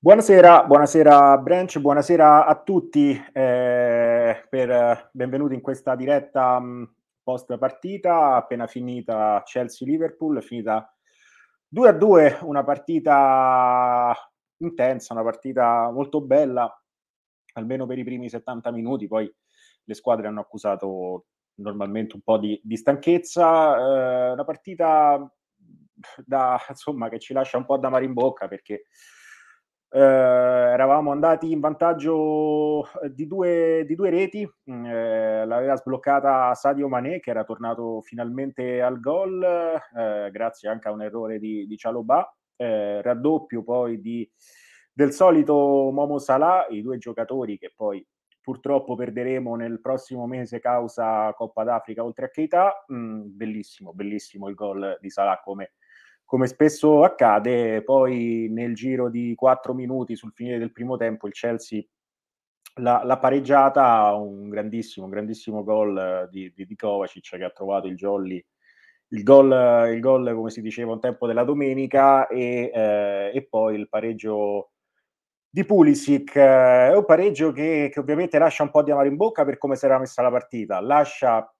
Buonasera, buonasera Branch, buonasera a tutti, eh, per, benvenuti in questa diretta mh, post partita, appena finita Chelsea-Liverpool, finita 2 a 2, una partita intensa, una partita molto bella, almeno per i primi 70 minuti, poi le squadre hanno accusato normalmente un po' di, di stanchezza, eh, una partita da, insomma, che ci lascia un po' da mare in bocca perché eh, eravamo andati in vantaggio eh, di due, di due reti, mm, eh, l'aveva sbloccata Sadio Mané che era tornato finalmente al gol eh, grazie anche a un errore di, di Cialobà, eh, raddoppio poi di, del solito Momo Salah, i due giocatori che poi purtroppo perderemo nel prossimo mese causa Coppa d'Africa oltre a Keita, mm, bellissimo, bellissimo il gol di Salah come come spesso accade, poi nel giro di quattro minuti sul finire del primo tempo il Chelsea l'ha, l'ha pareggiata, un grandissimo, un grandissimo gol di, di, di Kovacic che ha trovato il Jolly, il gol, il gol, come si diceva un tempo della domenica e, eh, e poi il pareggio di Pulisic, è un pareggio che, che ovviamente lascia un po' di amaro in bocca per come si era messa la partita, lascia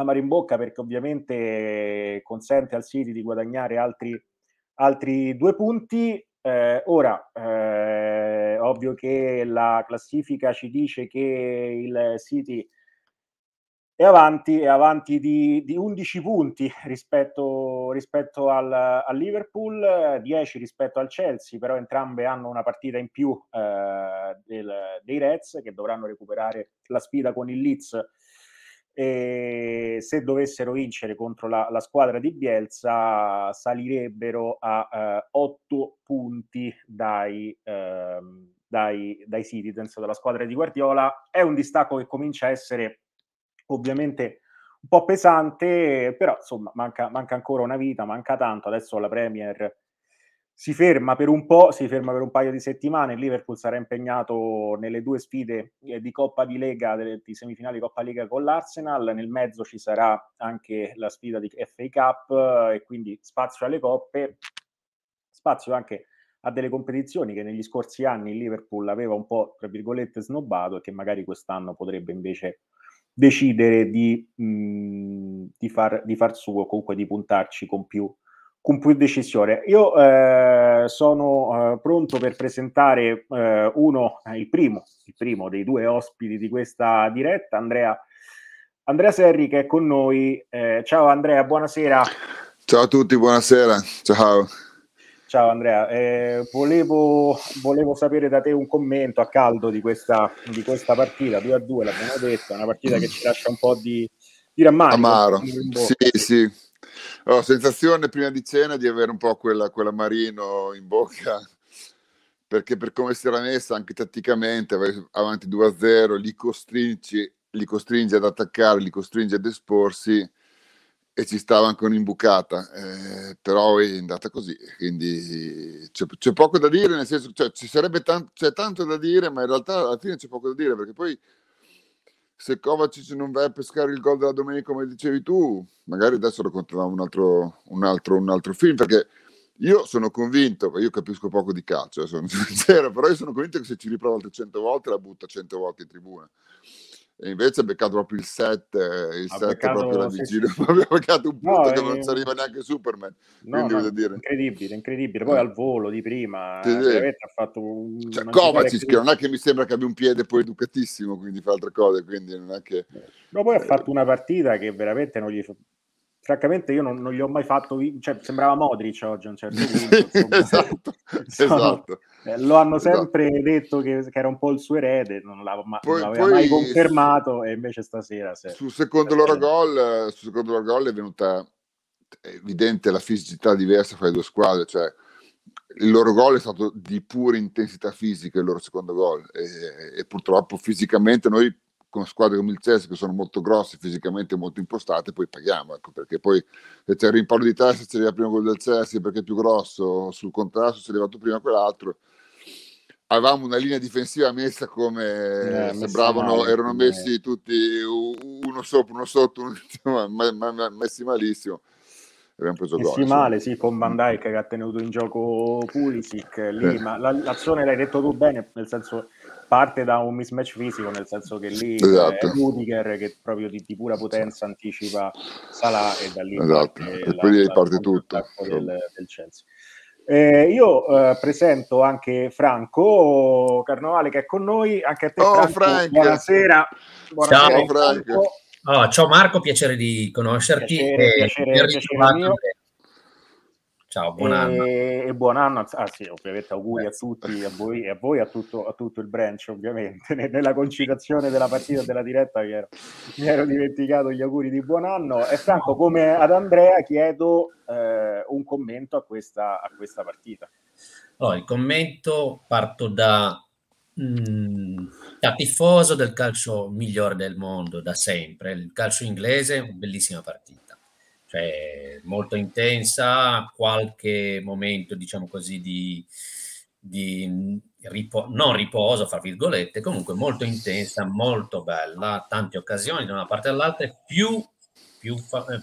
amaro in bocca perché ovviamente consente al City di guadagnare altri, altri due punti. Eh, ora, eh, ovvio che la classifica ci dice che il City è avanti, è avanti di, di 11 punti rispetto, rispetto al, al, Liverpool, 10 rispetto al Chelsea, però entrambe hanno una partita in più eh, del, dei Reds che dovranno recuperare la sfida con il Leeds e se dovessero vincere contro la, la squadra di Bielsa salirebbero a eh, 8 punti dai, eh, dai, dai Citizens della squadra di Guardiola. È un distacco che comincia a essere ovviamente un po' pesante, però insomma manca, manca ancora una vita, manca tanto. Adesso la Premier si ferma per un po', si ferma per un paio di settimane. Il Liverpool sarà impegnato nelle due sfide eh, di Coppa di Lega, di semifinali di Coppa Lega con l'Arsenal. Nel mezzo ci sarà anche la sfida di FA Cup eh, e quindi spazio alle coppe, spazio anche a delle competizioni che negli scorsi anni il Liverpool aveva un po', tra virgolette, snobbato e che magari quest'anno potrebbe invece decidere di, mh, di, far, di far suo, comunque di puntarci con più con più decisione. Io eh, sono eh, pronto per presentare eh, uno, il primo, il primo dei due ospiti di questa diretta, Andrea, Andrea Serri che è con noi. Eh, ciao Andrea, buonasera. Ciao a tutti, buonasera. Ciao. Ciao Andrea, eh, volevo, volevo, sapere da te un commento a caldo di questa, di questa partita, 2 a 2 l'abbiamo detto, una partita che ci lascia un po' di, di rammarico. Amaro, sì, sì ho sensazione prima di cena di avere un po' quella, quella Marino in bocca perché per come si era messa anche tatticamente avanti 2-0 li costringi, li costringe ad attaccare li costringe ad esporsi e ci stava anche un'imbucata eh, però è andata così quindi c'è, c'è, poco da dire nel senso cioè, ci sarebbe tan- c'è tanto da dire ma in realtà alla fine c'è poco da dire perché poi se Kovacic non va a pescare il gol della domenica come dicevi tu, magari adesso raccontiamo un altro, un altro, un altro film, perché io sono convinto, io capisco poco di calcio, eh, sono sincero, però io sono convinto che se ci riprova altre 100 volte la butta 100 volte in tribuna. E invece ha beccato proprio il 7, il 7 proprio la vigilia, sì, sì. ha beccato un punto no, che non ci arriva neanche Superman. No, no. Incredibile, incredibile. Poi eh. al volo di prima, sì, veramente ha fatto un... Cioè, Kovacic, che non è che mi sembra che abbia un piede poi educatissimo, quindi fa altre cose, quindi non è che... No, poi ha fatto una partita che veramente non gli francamente io non, non, gli ho mai fatto, cioè sembrava Modric oggi a un certo punto. esatto, Sono, esatto. Eh, lo hanno esatto. sempre esatto. detto che, che, era un po' il suo erede, non, l'aveva, poi, non poi, mai confermato e invece stasera... Se, sul secondo loro gol, sul secondo loro gol è venuta evidente la fisicità diversa fra le due squadre, cioè il loro gol è stato di pura intensità fisica, il loro secondo gol e, e purtroppo fisicamente noi con squadre come il Chelsea che sono molto grosse, fisicamente molto impostate, poi paghiamo, ecco, perché poi se c'è il rimpallo di testa ci arriva prima quello del Chelsea perché è più grosso, sul contrasto ci è arrivato prima quell'altro. Avevamo una linea difensiva messa come eh, sembravano, male, erano messi eh. tutti uno sopra, uno sotto, uno, ma, ma, ma, messi malissimo. abbiamo preso gol. Sì, male, sì, con Van Dijk che ha tenuto in gioco Pulisic lì, eh. ma l'azione l'hai detto tu bene, nel senso parte da un mismatch fisico, nel senso che lì esatto. è Rudiger che proprio di, di, pura potenza anticipa Salah e da lì esatto. parte, e poi la, parte tutto del, del Chelsea. Eh, io eh, presento anche Franco Carnovale che è con noi, anche a te oh, Franco, Frank. buonasera. buonasera. Ciao Franco. Oh, ciao Marco, piacere di conoscerti. Piacere, piacere, piacere mio. Ciao, buon anno. E, buon anno, ah sì, ovviamente auguri a tutti, a voi e a voi, a tutto, a tutto il branch ovviamente. Nella concitazione della partita della diretta mi ero, mi ero, dimenticato gli auguri di buon anno. E Franco, come ad Andrea, chiedo eh, un commento a questa, a questa partita. Oh, il commento parto da, mm, da tifoso del calcio migliore del mondo, da sempre, il calcio inglese, bellissima partita cioè molto intensa, qualche momento, diciamo così, di, di ripo- non riposo, fra virgolette, comunque molto intensa, molto bella, tante occasioni da una parte all'altra, più, più,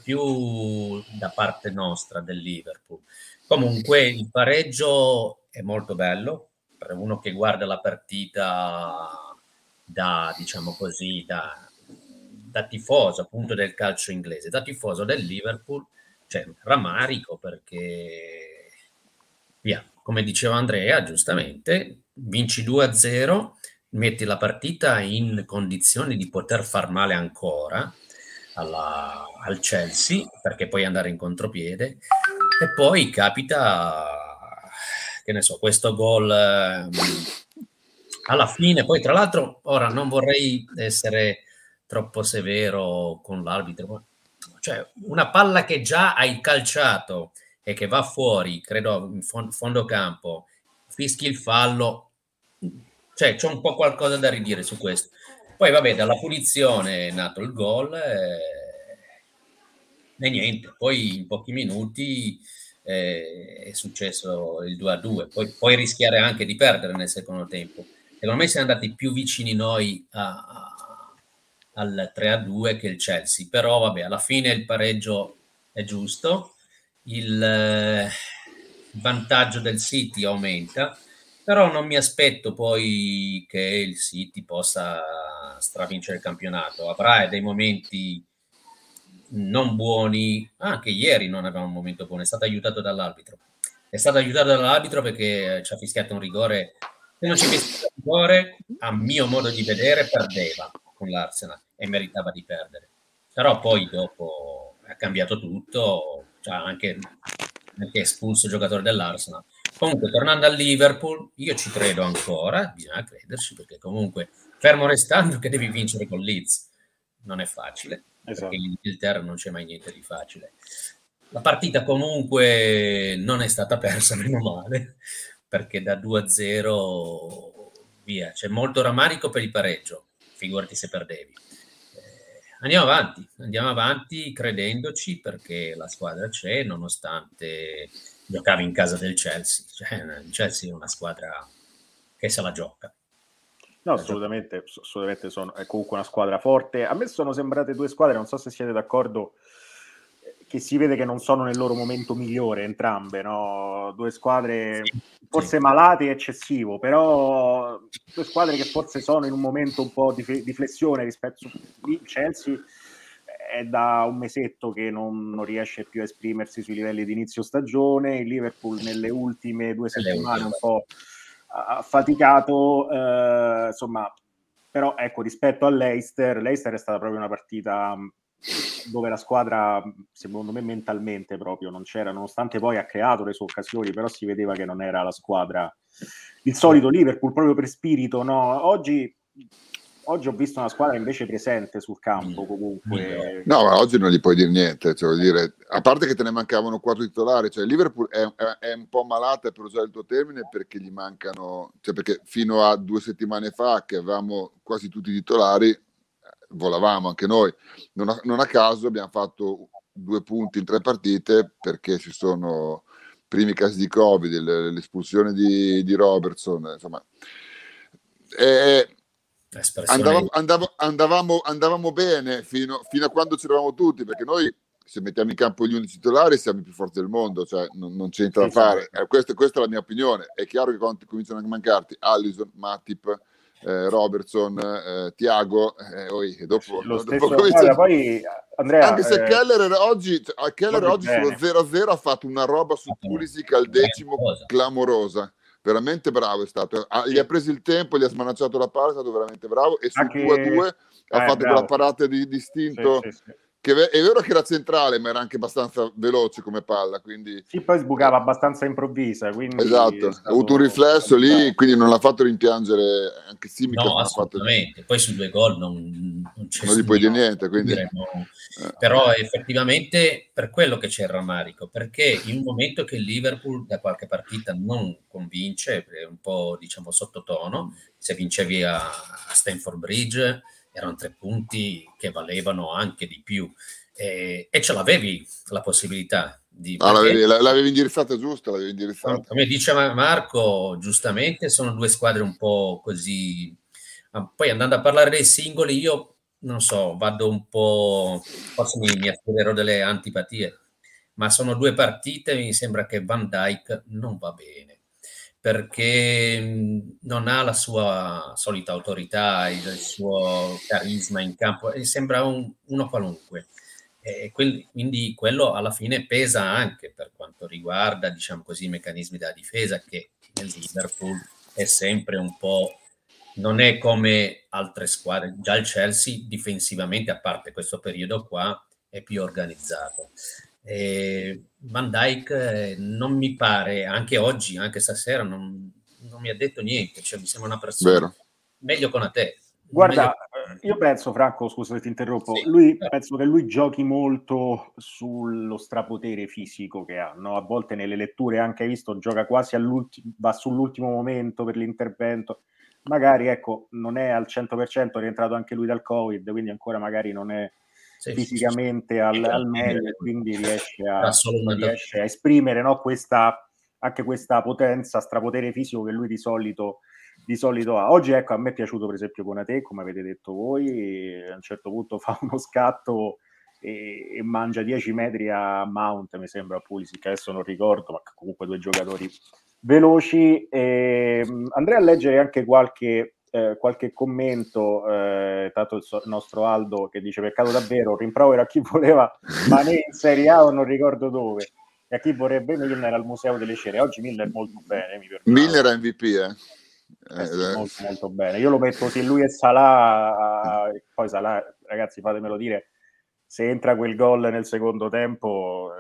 più da parte nostra del Liverpool. Comunque il pareggio è molto bello, per uno che guarda la partita da, diciamo così, da da tifoso appunto del calcio inglese, da tifoso del Liverpool, cioè rammarico perché, via, come diceva Andrea, giustamente, vinci 2-0, metti la partita in condizioni di poter far male ancora alla, al Chelsea, perché puoi andare in contropiede, e poi capita, che ne so, questo gol... Eh, alla fine, poi tra l'altro, ora non vorrei essere troppo severo con l'arbitro. Cioè, una palla che già hai calciato e che va fuori, credo in fondo campo, fischi il fallo, cioè c'è un po' qualcosa da ridire su questo. Poi vabbè, dalla punizione è nato il gol e, e niente, poi in pochi minuti eh, è successo il 2 a 2, poi puoi rischiare anche di perdere nel secondo tempo. Secondo me siamo andati più vicini noi a, al 3-2 che il Chelsea, però vabbè, alla fine il pareggio è giusto, il eh, vantaggio del City aumenta, però non mi aspetto poi che il City possa stravincere il campionato, avrà dei momenti non buoni, anche ieri non aveva un momento buono, è stato aiutato dall'arbitro. È stato aiutato dall'arbitro perché ci ha fischiato un rigore. Se non ci fischiato un rigore, a mio modo di vedere, perdeva con l'Arsenal e meritava di perdere. Però poi dopo ha cambiato tutto, cioè anche, anche espulso il giocatore dell'Arsenal. Comunque, tornando al Liverpool, io ci credo ancora, bisogna crederci, perché comunque, fermo restando che devi vincere con Leeds, non è facile, esatto. perché in Inghilterra non c'è mai niente di facile. La partita comunque non è stata persa, meno male, perché da 2-0 via, c'è molto rammarico per il pareggio, figurati se perdevi andiamo avanti, andiamo avanti credendoci perché la squadra c'è, nonostante giocavi in casa del Chelsea. Cioè, il Chelsea è una squadra che se la gioca. No, assolutamente, assolutamente sono, è comunque una squadra forte. A me sono sembrate due squadre, non so se siete d'accordo, che si vede che non sono nel loro momento migliore entrambe, no? Due squadre sì, forse sì. malate eccessivo, però due squadre che forse sono in un momento un po' di, di flessione rispetto a Chelsea è da un mesetto che non, non, riesce più a esprimersi sui livelli di inizio stagione, il Liverpool nelle ultime due settimane un po' ha faticato, eh, insomma, però ecco rispetto all'Eister, l'Eister è stata proprio una partita dove la squadra, secondo me, mentalmente proprio non c'era, nonostante poi ha creato le sue occasioni, però si vedeva che non era la squadra, il solito Liverpool proprio per spirito. No? Oggi, oggi ho visto una squadra invece presente sul campo comunque. No, ma oggi non gli puoi dire niente, cioè, dire, a parte che te ne mancavano quattro titolari, cioè Liverpool è, è, è, un po' malata per usare il tuo termine perché gli mancano, cioè perché fino a due settimane fa che avevamo quasi tutti i titolari volavamo anche noi. Non a, non a, caso abbiamo fatto due punti in tre partite perché ci sono primi casi di Covid, l'espulsione di, di Robertson, insomma. E, andavamo, andavamo, andavamo, andavamo, bene fino, fino, a quando c'eravamo tutti, perché noi se mettiamo in campo gli unici titolari siamo i più forti del mondo, cioè non, non c'entra da fare. Eh, questa, questa, è la mia opinione. È chiaro che quando cominciano a mancarti Allison, Matip, eh, Robertson, eh, Tiago, eh, e dopo, Lo dopo comincia... poi, Andrea, anche se eh, Keller oggi, cioè, Keller oggi sullo 0-0 ha fatto una roba su Pulisic al decimo clamorosa veramente bravo è stato. Ah, gli ha preso il tempo, gli ha smanacciato la palla, è stato veramente bravo. E sul Anche... 2-2 ha eh, fatto bravo. quella parata di distinto. Sì, sì, sì. Che è vero che era centrale, ma era anche abbastanza veloce come palla. Quindi... Sì, poi sbucava abbastanza improvvisa. Quindi esatto, ha avuto un riflesso lì, quindi non l'ha fatto rimpiangere anche Simica. No, assolutamente. Fatto... Poi su due gol non, non c'è Non gli puoi dire niente. Quindi... Eh. Però effettivamente per quello che c'è il rammarico, perché in un momento che il Liverpool da qualche partita non convince, è un po' diciamo sottotono, se vincevi a Stanford Bridge erano tre punti che valevano anche di più. E, e ce l'avevi la possibilità di... Ah, l'avevi, l'avevi indirizzata giusto, l'avevi indirizzata. Come diceva Marco, giustamente sono due squadre un po' così... Poi andando a parlare dei singoli, io non so, vado un po'... forse mi, mi attirerò delle antipatie, ma sono due partite, mi sembra che Van Dyke non va bene perché non ha la sua solita autorità, il suo carisma in campo, sembra un, uno qualunque. E quindi, quello alla fine pesa anche per quanto riguarda, diciamo così, i meccanismi della difesa, che nel Liverpool è sempre un po'... non è come altre squadre. Già il Chelsea difensivamente, a parte questo periodo qua, è più organizzato. E Van Dyke eh, non mi pare, anche oggi, anche stasera, non, non mi ha detto niente, cioè mi sembra una persona Vero. meglio con a te. Guarda, meglio... io penso, Franco, scusa se ti interrompo, sì, lui, eh. penso che lui giochi molto sullo strapotere fisico che ha, no? a volte nelle letture anche hai visto, gioca quasi all'ultimo, va sull'ultimo momento per l'intervento, magari ecco, non è al 100%, è rientrato anche lui dal Covid, quindi ancora magari non è sì, fisicamente sì, al, al, meglio e quindi riesce a, riesce a esprimere no, questa, anche questa potenza, strapotere fisico che lui di solito, di solito ha. Oggi ecco, a me è piaciuto per esempio Conate, come avete detto voi, a un certo punto fa uno scatto e, e mangia 10 metri a Mount, mi sembra, a Pulisic, adesso non ricordo, ma comunque due giocatori veloci. E, ehm, andrei a leggere anche qualche eh, qualche commento, eh, tanto il, so- il, nostro Aldo che dice peccato davvero, rimprovero a chi voleva ma né in Serie A o non ricordo dove, e a chi vorrebbe Milner al Museo delle Cere. Oggi Milner molto bene, mi Milner è MVP, eh. Eh, sì, eh. molto, molto bene. Io lo metto così, lui e Salah, poi Salah, ragazzi, fatemelo dire, se entra quel gol nel secondo tempo...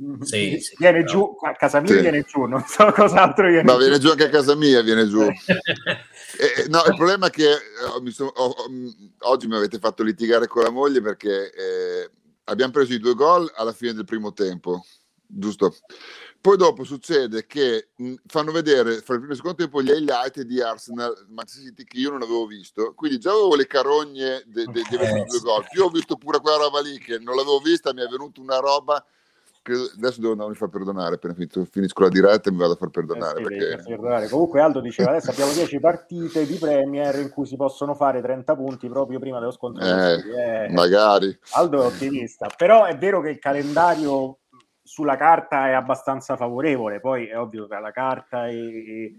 Eh, sì, sì, viene però... giù a casa mia sì. viene giù non so cos'altro viene ma giù. viene giù anche a casa mia viene giù. Eh, no il problema è che eh, so, oh, oh, oggi mi avete fatto litigare con la moglie perché eh, abbiamo preso i due gol alla fine del primo tempo giusto? Poi dopo succede che mh, fanno vedere fra il primo e il secondo tempo gli highlight di Arsenal Manchester City che io non avevo visto. Quindi già avevo le carogne di de, de, de eh, due gol. Più ho visto pure quella roba lì che non l'avevo vista mi è venuta una roba adesso devo andare a far perdonare appena finito, finisco la diretta e mi vado a far perdonare, eh sì, perché... perdonare. comunque Aldo diceva adesso abbiamo 10 partite di Premier in cui si possono fare 30 punti proprio prima dello scontro eh, eh, magari Aldo è ottimista però è vero che il calendario sulla carta è abbastanza favorevole poi è ovvio che la carta e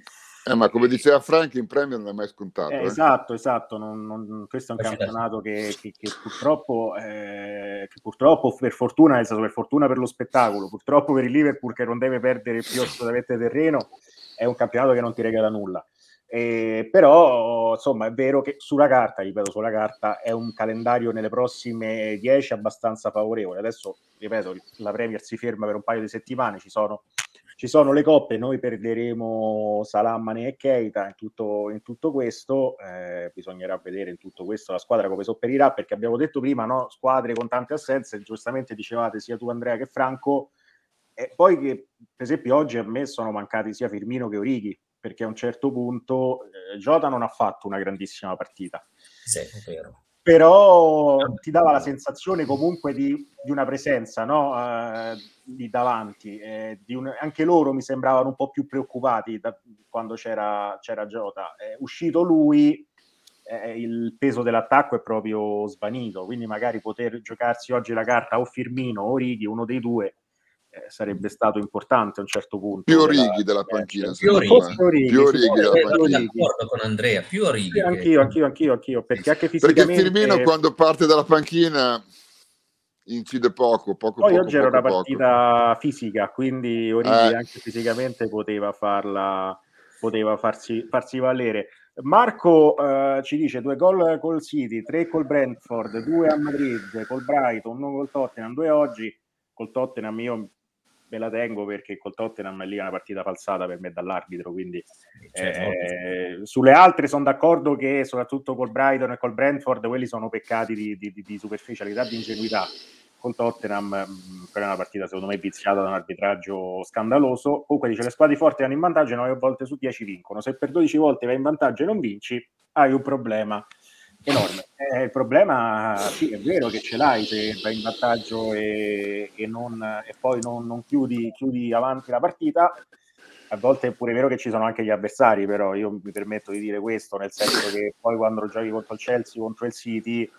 eh, ma come diceva Frank, in Premier non è mai scontato. Eh, eh. Esatto, esatto. Non, non, questo è un campionato che, che, che, purtroppo, eh, che, purtroppo, per fortuna, nel senso per fortuna per lo spettacolo, purtroppo per il Liverpool che non deve perdere più assolutamente terreno, è un campionato che non ti regala nulla. Eh, però insomma è vero che sulla carta, ripeto, sulla carta è un calendario nelle prossime 10 abbastanza favorevole. Adesso, ripeto, la Premier si ferma per un paio di settimane, ci sono ci sono le coppe, noi perderemo Salamane e Keita in tutto, in tutto questo, eh, bisognerà vedere in tutto questo la squadra come sopperirà, perché abbiamo detto prima, no? squadre con tante assenze, giustamente dicevate sia tu Andrea che Franco, e poi che per esempio oggi a me sono mancati sia Firmino che Orighi, perché a un certo punto eh, Jota non ha fatto una grandissima partita. Sì, è vero però ti dava la sensazione comunque di, di una presenza no? uh, lì davanti. Eh, un, anche loro mi sembravano un po' più preoccupati da, quando c'era, c'era Jota. È uscito lui, eh, il peso dell'attacco è proprio svanito, quindi magari poter giocarsi oggi la carta o Firmino o Righi, uno dei due, eh, sarebbe stato importante a un certo punto. Più Righi della panchina, più Righi, più Righi, della panchina. d'accordo con Andrea, più Righi. Anch'io, anch'io, anch'io, anch'io, perché anche fisicamente... Perché Firmino quando parte dalla panchina incide poco, poco Poi poco, oggi era una partita poco. fisica, quindi Origi eh. anche fisicamente poteva farla, poteva farsi, farsi valere. Marco uh, ci dice due gol col City, tre col Brentford, due a Madrid, col Brighton, uno col Tottenham, due oggi. Col Tottenham io me la tengo perché col Tottenham è lì una partita falsata per me dall'arbitro, quindi certo. eh, sulle altre sono d'accordo che soprattutto col Brighton e col Brentford quelli sono peccati di, di, di superficialità, di ingenuità con Tottenham mh, per una partita secondo me viziata da un arbitraggio scandaloso. Comunque dice le squadre forti hanno in vantaggio 9 volte su 10 vincono. Se per 12 volte vai in vantaggio e non vinci, hai un problema enorme. Eh, il problema, sì, è vero che ce l'hai se vai in vantaggio e, e, non, e poi non, non chiudi, chiudi avanti la partita. A volte è pure vero che ci sono anche gli avversari, però io mi permetto di dire questo, nel senso che poi quando giochi contro il Chelsea, contro il City,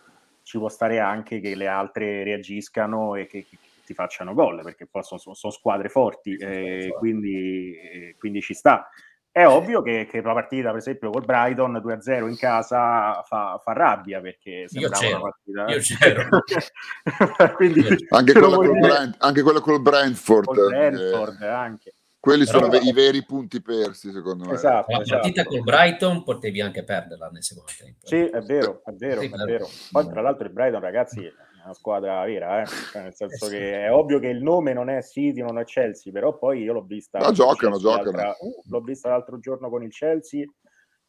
ci può stare anche che le altre reagiscano e che, che ti facciano gol, perché poi sono, sono squadre forti, eh, quindi, eh, quindi, ci sta. È ovvio che, che la partita, per esempio, col Brighton 2-0 in casa fa, fa rabbia perché io c'ero, partita... io c'ero. quindi, anche, quella col Brand, anche, quella col Brentford, col Brentford eh. anche. Quelli Però, sono i veri punti persi, secondo me. Esatto, la esatto. partita col Brighton potevi anche perderla nel secondo tempo. Sì, è vero, è vero, sì, è vero. Poi, tra l'altro, il Brighton, ragazzi, una squadra vera, eh? Cioè, nel senso eh che è ovvio che il nome non è City, non è Chelsea, però poi io l'ho vista. No, giocano, giocano. Uh, l'ho vista l'altro giorno con il Chelsea,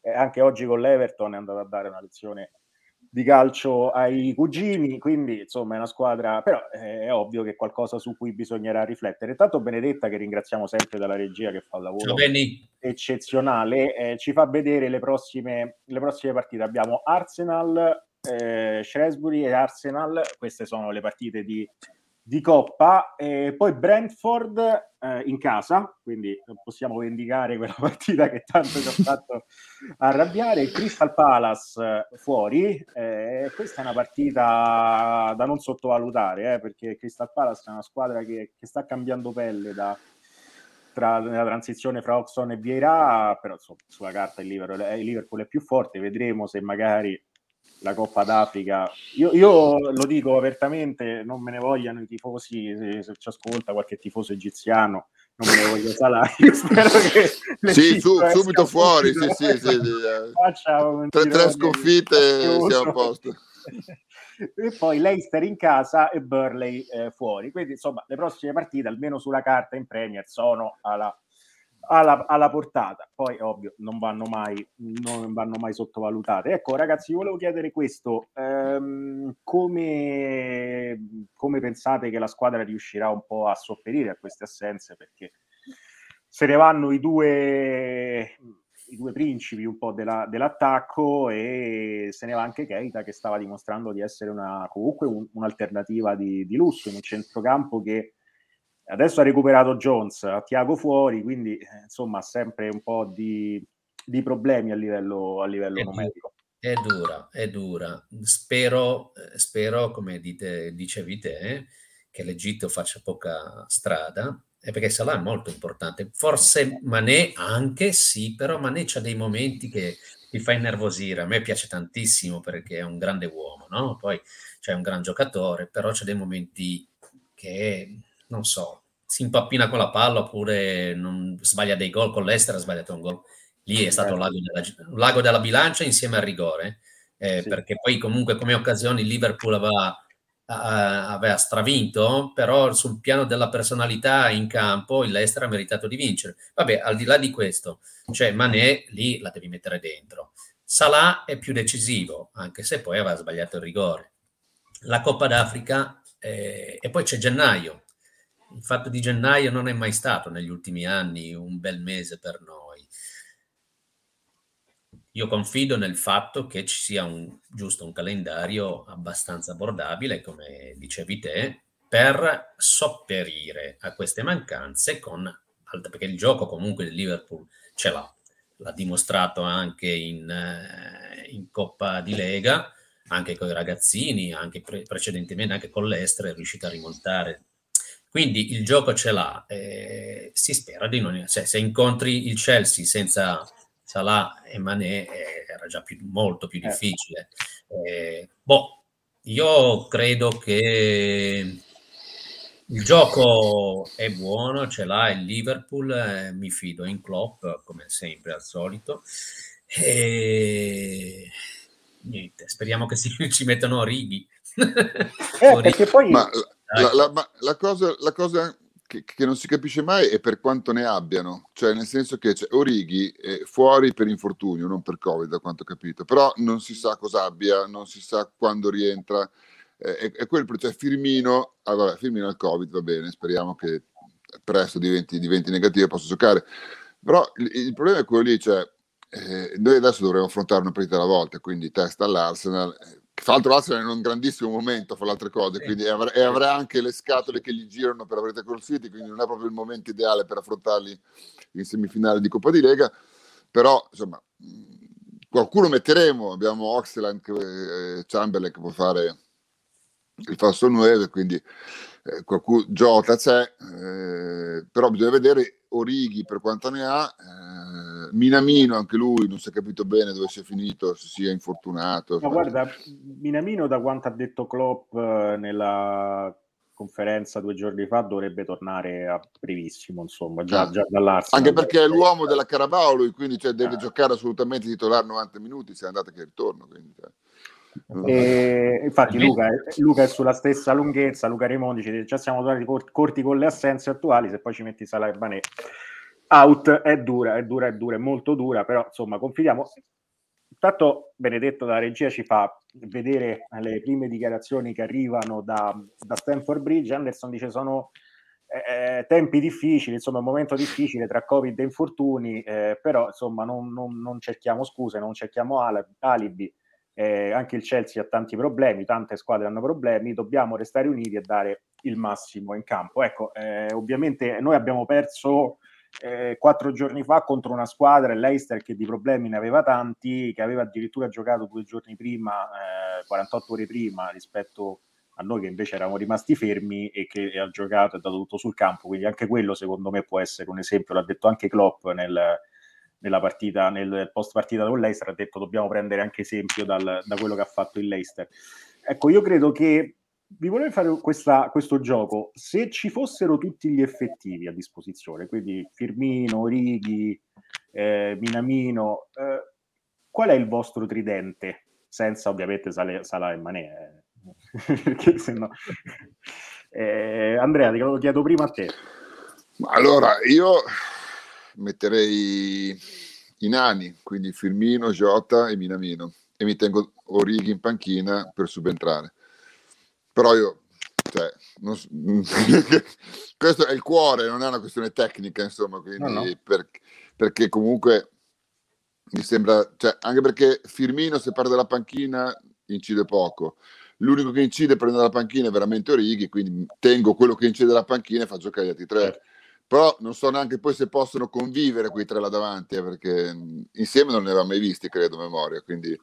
e anche oggi con l'Everton è andata a dare una lezione di calcio ai cugini, quindi insomma è una squadra, però eh, è ovvio che è qualcosa su cui bisognerà riflettere. Tanto Benedetta, che ringraziamo sempre dalla regia che fa un lavoro eccezionale, eh, ci fa vedere le prossime, le prossime partite. Abbiamo Arsenal, eh, Shrewsbury e Arsenal, queste sono le partite di di Coppa, e poi Brentford eh, in casa, quindi possiamo vendicare quella partita che tanto ci ha fatto arrabbiare, Crystal Palace eh, fuori, eh, questa è una partita da non sottovalutare, eh, perché Crystal Palace è una squadra che, che sta cambiando pelle da, tra, nella transizione fra Oxon e Vieira, però insomma, sulla carta il Liverpool, il Liverpool è più forte, vedremo se magari la Coppa d'Africa. Io, io, lo dico apertamente, non me ne vogliano i tifosi, se, se ci ascolta qualche tifoso egiziano, non me ne voglio salare. Io spero che sì, su, subito fuori, sì, sì, sì, sì. Tre, tre sconfitte siamo a posto. e poi Leicester in casa e Burley eh, fuori. Quindi, insomma, le prossime partite, almeno sulla carta in Premier, sono alla alla, alla, portata. Poi, ovvio, non vanno mai, non vanno mai sottovalutate. Ecco, ragazzi, volevo chiedere questo: ehm, come, come, pensate che la squadra riuscirà un po' a sopperire a queste assenze? Perché se ne vanno i due, i due principi un po' della, dell'attacco e se ne va anche Keita che stava dimostrando di essere una, comunque un, un'alternativa di, di lusso in un centrocampo che Adesso ha recuperato Jones, ha Tiago fuori, quindi eh, insomma sempre un po' di, di problemi a livello, a livello è numerico. È dura, è dura. Spero, eh, spero come dite, dicevi te, che l'Egitto faccia poca strada, perché Salah è molto importante. Forse Manè anche sì, però Manè c'ha dei momenti che ti fa innervosire. A me piace tantissimo perché è un grande uomo, no? Poi c'è un gran giocatore, però c'è dei momenti che non so, si impappina con la palla oppure non sbaglia dei gol con l'Estero, ha sbagliato un gol. Lì è stato un lago della, un lago della bilancia insieme al rigore, eh, sì. perché poi comunque come occasioni Liverpool aveva, aveva, stravinto, però sul piano della personalità in campo il Leicester ha meritato di vincere. Vabbè, al di là di questo, cioè Mané lì la devi mettere dentro. Salah è più decisivo, anche se poi aveva sbagliato il rigore. La Coppa d'Africa eh, e poi c'è gennaio, il fatto di gennaio non è mai stato negli ultimi anni un bel mese per noi. Io confido nel fatto che ci sia un, giusto un calendario abbastanza abbordabile, come dicevi te, per sopperire a queste mancanze con perché il gioco comunque del Liverpool ce l'ha, l'ha dimostrato anche in, eh, in Coppa di Lega, anche con i ragazzini, anche pre- precedentemente anche con l'Estre, è riuscito a rimontare. Quindi il gioco ce l'ha, eh, si spera di non... Cioè, se incontri il Chelsea senza Salah e Mané eh, era già più, molto più eh. difficile. Eh, boh, io credo che il gioco è buono, ce l'ha il Liverpool, eh, mi fido in Klopp come sempre al solito. E niente, speriamo che si, ci mettano righi. eh, poi... Ma la, la, la, cosa, la cosa che, che, non si capisce mai è per quanto ne abbiano, cioè nel senso che cioè, Orighi è fuori per infortunio, non per Covid, da quanto ho capito, però non si sa cosa abbia, non si sa quando rientra. Eh, è, quel, cioè Firmino, ah, vabbè, Firmino ha il Covid, va bene, speriamo che presto diventi, diventi negativo e possa giocare. Però il, il, problema è quello lì, cioè eh, noi adesso dovremo affrontare una partita alla volta, quindi testa all'Arsenal. Fra l'altro l'Arsenal è in un grandissimo momento fra le altre cose, sì. quindi avrà, e avrà anche le scatole che gli girano per avrete col City, quindi non è proprio il momento ideale per affrontarli in semifinale di Coppa di Lega, però insomma qualcuno metteremo, abbiamo Oxland e eh, Chamberlain che può fare il falso 9, quindi eh, qualcuno, Jota c'è, eh, però bisogna vedere Orighi per quanto ne ha, eh, Minamino anche lui non si è capito bene dove sia finito, se sia infortunato. Ma guarda, Minamino da quanto ha detto Klopp eh, nella conferenza due giorni fa dovrebbe tornare a brevissimo, insomma, già, ah. già dall'Arsenal. Anche perché è l'uomo della Carabao lui, quindi cioè, deve ah. giocare assolutamente titolare 90 minuti, sia andata che ritorno. Quindi, cioè. E infatti Luca, Luca, è sulla stessa lunghezza, Luca Raimondi ci dice già siamo tornati corti con le assenze attuali, se poi ci metti Salah e Banè out è dura, è dura, è dura, è molto dura, però insomma confidiamo. Intanto Benedetto dalla regia ci fa vedere le prime dichiarazioni che arrivano da, da Stanford Bridge, Anderson dice sono eh, eh, tempi difficili, insomma un momento difficile tra Covid e infortuni, eh, però insomma non, non, non cerchiamo scuse, non cerchiamo alibi eh, anche il Chelsea ha tanti problemi, tante squadre hanno problemi, dobbiamo restare uniti e dare il massimo in campo. Ecco, eh, ovviamente noi abbiamo perso eh, quattro giorni fa contro una squadra, l'Eister, che di problemi ne aveva tanti, che aveva addirittura giocato due giorni prima, 48 eh, ore prima rispetto a noi che invece eravamo rimasti fermi e che ha giocato e dato tutto sul campo, quindi anche quello secondo me può essere un esempio, l'ha detto anche Klopp nel nella partita, nel post partita con Leicester, ha detto dobbiamo prendere anche esempio dal, da quello che ha fatto il Leicester. Ecco, io credo che vi volevo fare questa, questo gioco. Se ci fossero tutti gli effettivi a disposizione, quindi Firmino, Righi, eh, Minamino, eh, qual è il vostro tridente? Senza ovviamente Salah e Manè, eh. perché se. Eh, Andrea, te lo chiedo prima a te. Allora, io metterei i nani, quindi Firmino, Jota e Minamino e mi tengo Orighi in panchina per subentrare. Però io, cioè, non, questo è il cuore, non è una questione tecnica, insomma, quindi no, no. Per, perché comunque mi sembra, cioè, anche perché Firmino se perde la panchina incide poco. L'unico che incide prendere la panchina è veramente Orighi, quindi tengo quello che incide la panchina e fa giocare gli altri tre. Certo però non so neanche poi se possono convivere quei tre là davanti, eh, perché insieme non ne avevamo mai visti, credo, a memoria, quindi...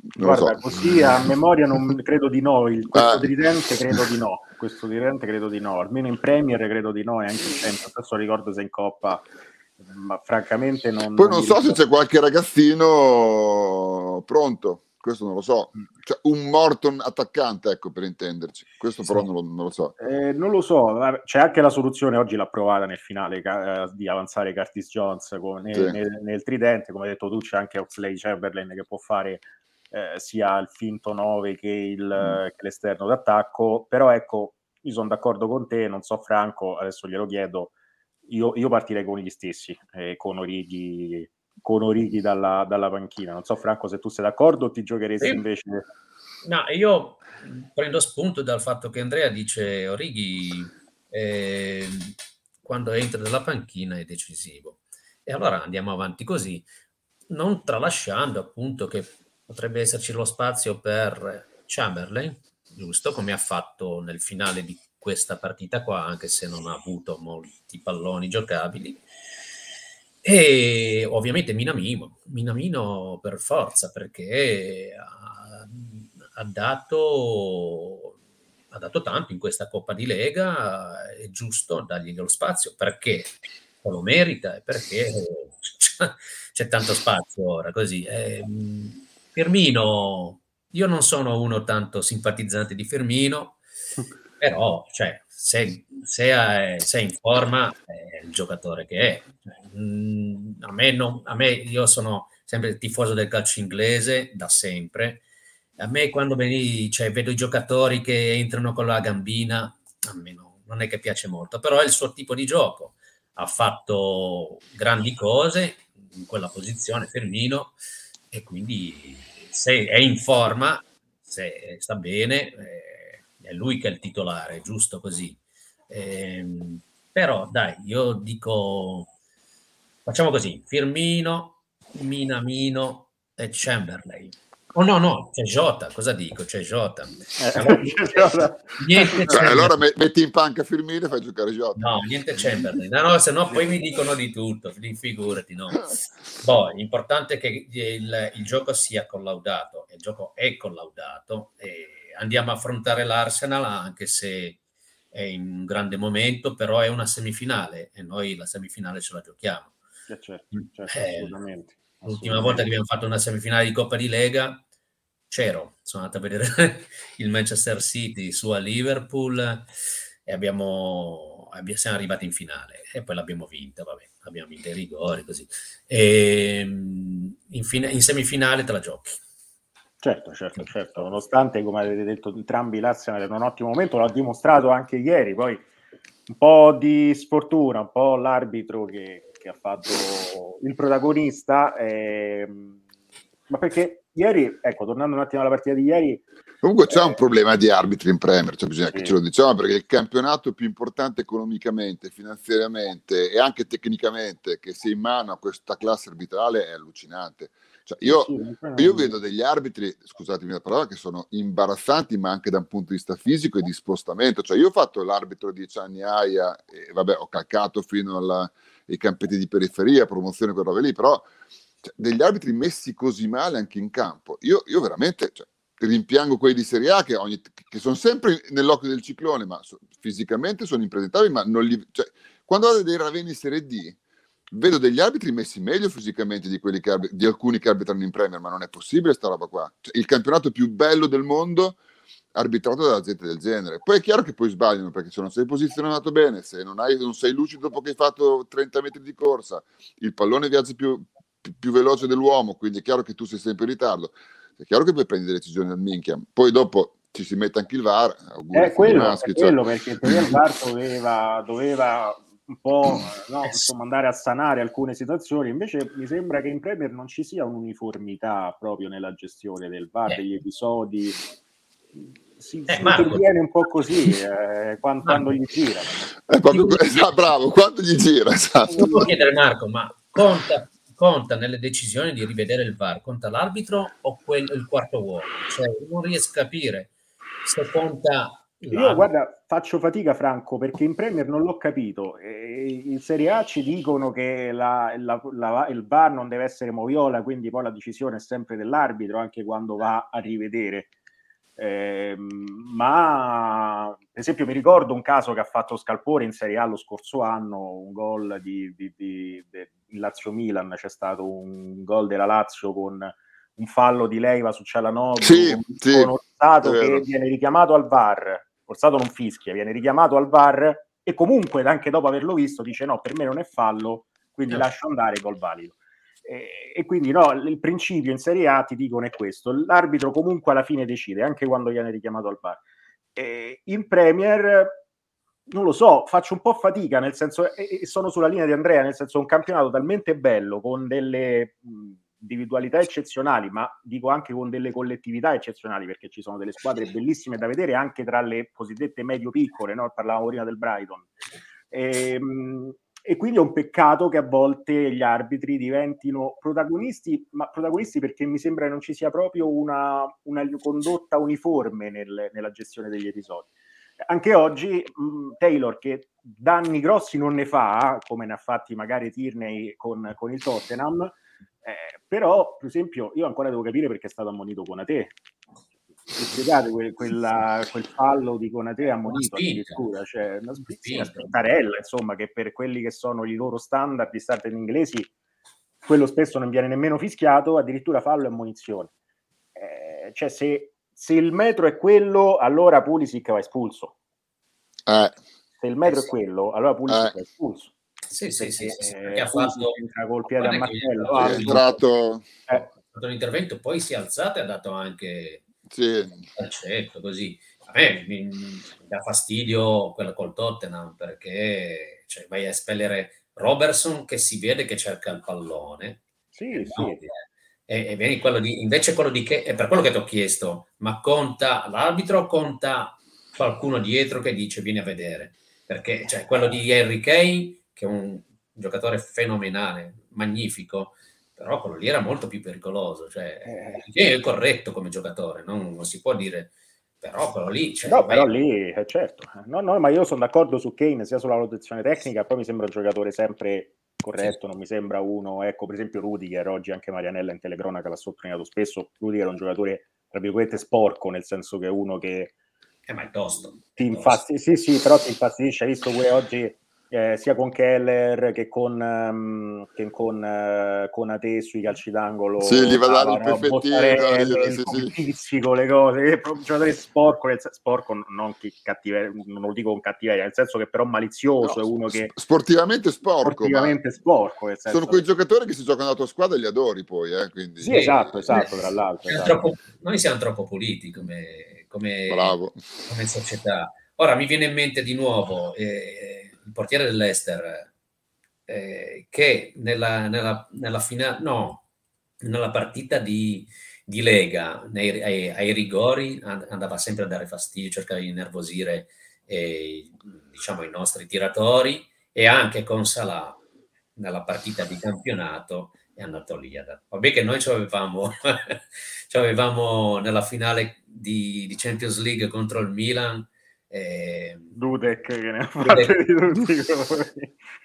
Non Guarda, so. così a memoria non credo di no, il, questo ah. tridente credo di no, questo tridente credo di no, almeno in Premier credo di no e anche in tempo, adesso ricordo se in Coppa, ma francamente non... Poi non, non so ricordo. se c'è qualche ragazzino pronto, questo non lo so. Mm. Cioè, un Morton attaccante, ecco, per intenderci. Questo però sì. non, lo, non, lo, so. Eh, non lo so, c'è anche la soluzione, oggi l'ha provata nel finale, eh, di avanzare Curtis Jones con, nel, sì. nel, nel, tridente, come hai detto tu, c'è anche Oxley Chamberlain che può fare eh, sia il finto 9 che, il, mm. che l'esterno d'attacco, però ecco, io sono d'accordo con te, non so Franco, adesso glielo chiedo, io, io partirei con gli stessi, eh, con Orighi con Orighi dalla, dalla, panchina. Non so, Franco, se tu sei d'accordo o ti giocheresti sì. invece. No, io prendo spunto dal fatto che Andrea dice Orighi eh, quando entra dalla panchina è decisivo. E allora andiamo avanti così, non tralasciando appunto che potrebbe esserci lo spazio per Chamberlain, giusto come ha fatto nel finale di questa partita qua, anche se non ha avuto molti palloni giocabili E ovviamente Minamino, Minamino per forza, perché ha, ha, dato, ha dato tanto in questa Coppa di Lega, è giusto dargli lo spazio, perché lo merita e perché c'è tanto spazio ora, così. Eh, Firmino, io non sono uno tanto simpatizzante di Firmino, però cioè, se, se, è, se, è, in forma è il giocatore che è. Mm, a, me non, a me, io sono sempre tifoso del calcio inglese da sempre. A me quando veni, cioè, vedo i giocatori che entrano con la gambina, a me no, non è che piace molto, però è il suo tipo di gioco. Ha fatto grandi cose in quella posizione, Firmino, e quindi se è in forma, se sta bene, eh, è lui che è il titolare, giusto così. Eh, però dai, io dico, facciamo così, Firmino, Minamino e Chamberlain. Oh no, no, c'è Jota, cosa dico? C'è Jota. Eh, niente cioè, allora metti in panca Firmino e fai giocare Jota. No, niente Chamberlain. No, no, se no poi mi dicono di tutto, figurati, no. Boh, l'importante è che il, il, gioco sia collaudato, il gioco è collaudato e andiamo a affrontare l'Arsenal anche se è in un grande momento, però è una semifinale e noi la semifinale ce la giochiamo. Eh, certo, certo, eh, assolutamente. L'ultima volta che abbiamo fatto una semifinale di Coppa di Lega c'ero, sono andato a vedere il Manchester City su a Liverpool e abbiamo, siamo arrivati in finale e poi l'abbiamo vinta, vabbè, abbiamo vinto i rigori così. E ehm, in, fine, in semifinale te la giochi. Certo, certo, certo, nonostante, come avete detto entrambi, l'Arsenal era un ottimo momento, l'ha dimostrato anche ieri, poi un po' di sfortuna, un po' l'arbitro che, che ha fatto il protagonista, ehm, ma perché ieri, ecco, tornando un attimo alla partita di ieri... Comunque c'è eh, un problema di arbitri in Premier, cioè bisogna sì. che ce lo diciamo, perché il campionato più importante economicamente, finanziariamente e anche tecnicamente che sia in mano a questa classe arbitrale è allucinante. Cioè, io, io, vedo degli arbitri, scusatemi la parola, che sono imbarazzanti, ma anche da un punto di vista fisico e di spostamento. Cioè, io ho fatto l'arbitro dieci anni AIA e vabbè, ho calcato fino ai campetti di periferia, promozione, quelle robe lì, però cioè, degli arbitri messi così male anche in campo. Io, io veramente cioè, rimpiango quelli di Serie A che, ogni, che, sono sempre nell'occhio del ciclone, ma so, fisicamente sono impresentabili, ma non li, cioè, quando vado dei Raveni Serie D vedo degli arbitri messi meglio fisicamente di, che, di alcuni che arbitrano in Premier, ma non è possibile sta roba qua. Cioè, il campionato più bello del mondo arbitrato da gente del genere. Poi è chiaro che poi sbagliano, perché se non sei posizionato bene, se non, hai, non sei lucido dopo che hai fatto 30 metri di corsa, il pallone viaggia più, più, più, veloce dell'uomo, quindi è chiaro che tu sei sempre in ritardo. È chiaro che puoi prendere decisioni al minchia. Poi dopo ci si mette anche il VAR. È quello, maschi, è cioè... quello perché il VAR doveva, doveva un po' no, insomma, andare a sanare alcune situazioni. Invece mi sembra che in Premier non ci sia un'uniformità proprio nella gestione del VAR, eh. degli episodi. Si, eh, si interviene un po' così eh, quando, quando, gli gira. Eh, proprio, esatto, bravo, quando gli gira. Esatto. Devo chiedere Marco, ma conta, conta, nelle decisioni di rivedere il VAR, conta l'arbitro o quel, il quarto uomo? Cioè, non riesco a capire se conta io guarda, faccio fatica Franco perché in Premier non l'ho capito. in Serie A ci dicono che la, la, la, il VAR non deve essere moviola, quindi poi la decisione è sempre dell'arbitro anche quando va a rivedere. Eh, ma per esempio mi ricordo un caso che ha fatto Scalpore in Serie A lo scorso anno, un gol di, di, di, di Lazio Milan, c'è stato un gol della Lazio con un fallo di Leiva su Cialanoglu, sì, un sì, che viene richiamato al VAR Forzato non fischia, viene richiamato al VAR e comunque anche dopo averlo visto dice no, per me non è fallo, quindi eh. lascio andare gol valido. E, quindi no, il principio in Serie A ti dicono è questo, l'arbitro comunque alla fine decide, anche quando viene richiamato al VAR. E in Premier non lo so, faccio un po' fatica, nel senso, e sono sulla linea di Andrea, nel senso un campionato talmente bello, con delle individualità eccezionali, ma dico anche con delle collettività eccezionali, perché ci sono delle squadre bellissime da vedere anche tra le cosiddette medio-piccole, no? parlavamo prima del Brighton. E, ehm, e, quindi è un peccato che a volte gli arbitri diventino protagonisti, ma protagonisti perché mi sembra che non ci sia proprio una, una condotta uniforme nel, nella gestione degli episodi. Anche oggi mh, Taylor, che danni grossi non ne fa, come ne ha fatti magari Tierney con, con il Tottenham, eh, però, per esempio, io ancora devo capire perché è stato ammonito con a te. Spiegate quel, quella, quel fallo di Conate ammonito addirittura, cioè una spintarella, insomma, che per quelli che sono i loro standard di start in inglesi, quello spesso non viene nemmeno fischiato, addirittura fallo e ammonizione. Eh, cioè, se, se, il metro è quello, allora Pulisic va espulso. Eh. Se il metro eh, è quello, allora Pulisic eh. va espulso. Sì, sì, sì, sì, eh, ha fatto col piede a martello. È entrato... Eh. Ha fatto un intervento, poi si è alzato e ha dato anche sì. Certo, così. A me mi, mi, dà fastidio quella col Tottenham perché cioè, vai a espellere Robertson che si vede che cerca il pallone. Sì, eh, sì. No, e, e quello di, invece quello di che è per quello che ti ho chiesto, ma conta l'arbitro o conta qualcuno dietro che dice vieni a vedere? Perché cioè, quello di Harry Kane, che è un giocatore fenomenale, magnifico, però quello lì era molto più pericoloso, cioè eh. è corretto come giocatore, non, non, si può dire, però quello lì... Cioè, no, però lì, eh, certo, no, no, ma io sono d'accordo su Kane sia sulla valutazione tecnica, poi mi sembra un giocatore sempre corretto, sì. non mi sembra uno, ecco per esempio Rudiger, oggi anche Marianella in telecronaca l'ha sottolineato spesso, Rudiger è un giocatore, tra virgolette, sporco, nel senso che è uno che... Eh, ma è tosto. Ti infastidisce, sì, sì, però ti infastidisce, hai visto pure oggi eh, sia con Keller che con, um, che con, uh, con Ate sui calci d'angolo. Sì, gli va a dare il perfettino, sì, sì. Pizzico, le cose, che un giocatore sporco, sporco non, che cattiveria, non lo dico con cattiveria, nel senso che però malizioso, no, è uno che... Sportivamente sporco. Sportivamente sporco. Sono quei giocatori che si giocano alla tua squadra e li adori poi, eh, quindi... Sì, esatto, esatto, tra l'altro. Esatto. Troppo, noi siamo troppo puliti come, come, come società. Ora mi viene in mente di nuovo... Eh, il portiere dell'Ester, eh, che nella, nella, nella, fina, no, nella partita di, di Lega, nei, ai, ai, rigori, andava sempre a dare fastidio, cercare di nervosire eh, diciamo, i nostri tiratori e anche con Salah nella partita di campionato è andato lì. Vabbè che noi ci avevamo, ci avevamo nella finale di, di Champions League contro il Milan eh, Dudek che ne ha fatte di tutti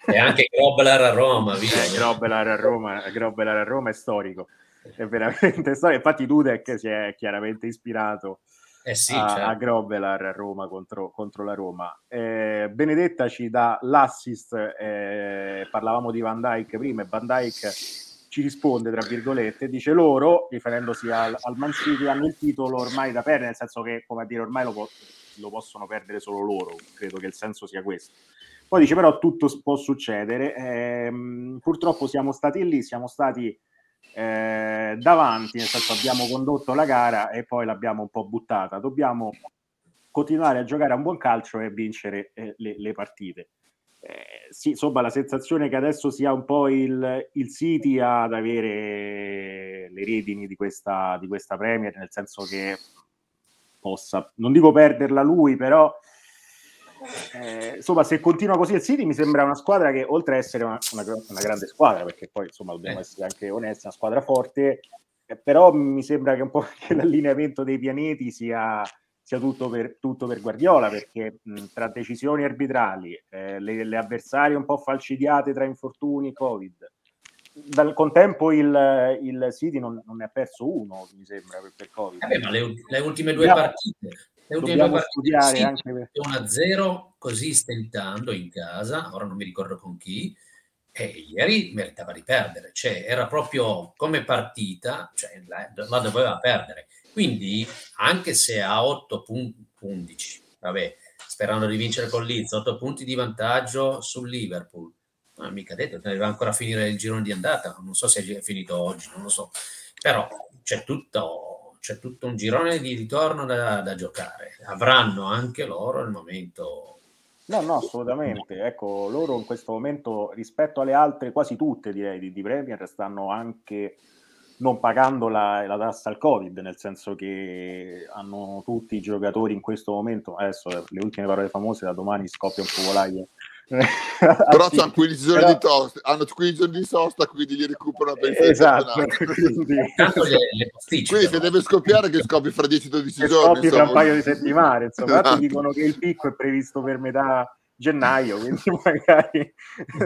e anche Grobbelar a Roma via. Eh, Grobbelar a Roma Grobbelar a Roma è storico. È veramente storico. Infatti Dudek si è chiaramente ispirato eh sì, a, certo. a Grobbelar a Roma contro, contro la Roma. Eh, Benedetta ci dà l'assist eh, parlavamo di Van Dyke prima e Van Dyke ci risponde tra virgolette dice loro riferendosi al, al Man City hanno il titolo ormai da perdere nel senso che come a dire ormai lo può lo possono perdere solo loro, credo che il senso sia questo. Poi dice però tutto può succedere, ehm, purtroppo siamo stati lì, siamo stati eh, davanti, nel senso abbiamo condotto la gara e poi l'abbiamo un po' buttata, dobbiamo continuare a giocare a un buon calcio e vincere eh, le, le, partite. Eh, sì, insomma, la sensazione che adesso sia un po' il, il City ad avere le redini di questa, di questa Premier, nel senso che possa, non dico perderla lui, però eh, insomma se continua così il City mi sembra una squadra che oltre ad essere una, una, una grande squadra, perché poi insomma dobbiamo eh. essere anche onesti, una squadra forte, eh, però mi sembra che un po' che l'allineamento dei pianeti sia, sia tutto, per, tutto per Guardiola, perché mh, tra decisioni arbitrali, eh, le, le avversarie un po' falcidiate tra infortuni, Covid, dal contempo il, il City non, non, ne ha perso uno, mi sembra, per, per Covid. Vabbè, ma le, le, ultime due dobbiamo, partite, le ultime due partite sì, anche per... 1-0 così stentando in casa, ora non mi ricordo con chi, e ieri meritava di perdere, cioè era proprio come partita, cioè la, la doveva perdere. Quindi, anche se ha 8 punti, 11, vabbè, sperando di vincere con Leeds, 8 punti di vantaggio sul Liverpool, non è mica detto, deve ancora finire il girone di andata, non so se è finito oggi, non lo so, però c'è tutto, c'è tutto un girone di ritorno da, da giocare, avranno anche loro il momento. No, no, assolutamente. Ecco, loro in questo momento, rispetto alle altre, quasi tutte direi di, di Premier, stanno anche non pagando la, la, tassa al Covid, nel senso che hanno tutti i giocatori in questo momento, adesso le ultime parole famose, da domani scoppia un focolaio però hanno 15 giorni però... di tosta, hanno 15 giorni di sosta, quindi li recuperano per il esatto, quindi... quindi se deve scoppiare che scoppi fra 10-12 giorni scoppi fra un paio di settimane insomma. Esatto. dicono che il picco è previsto per metà gennaio quindi magari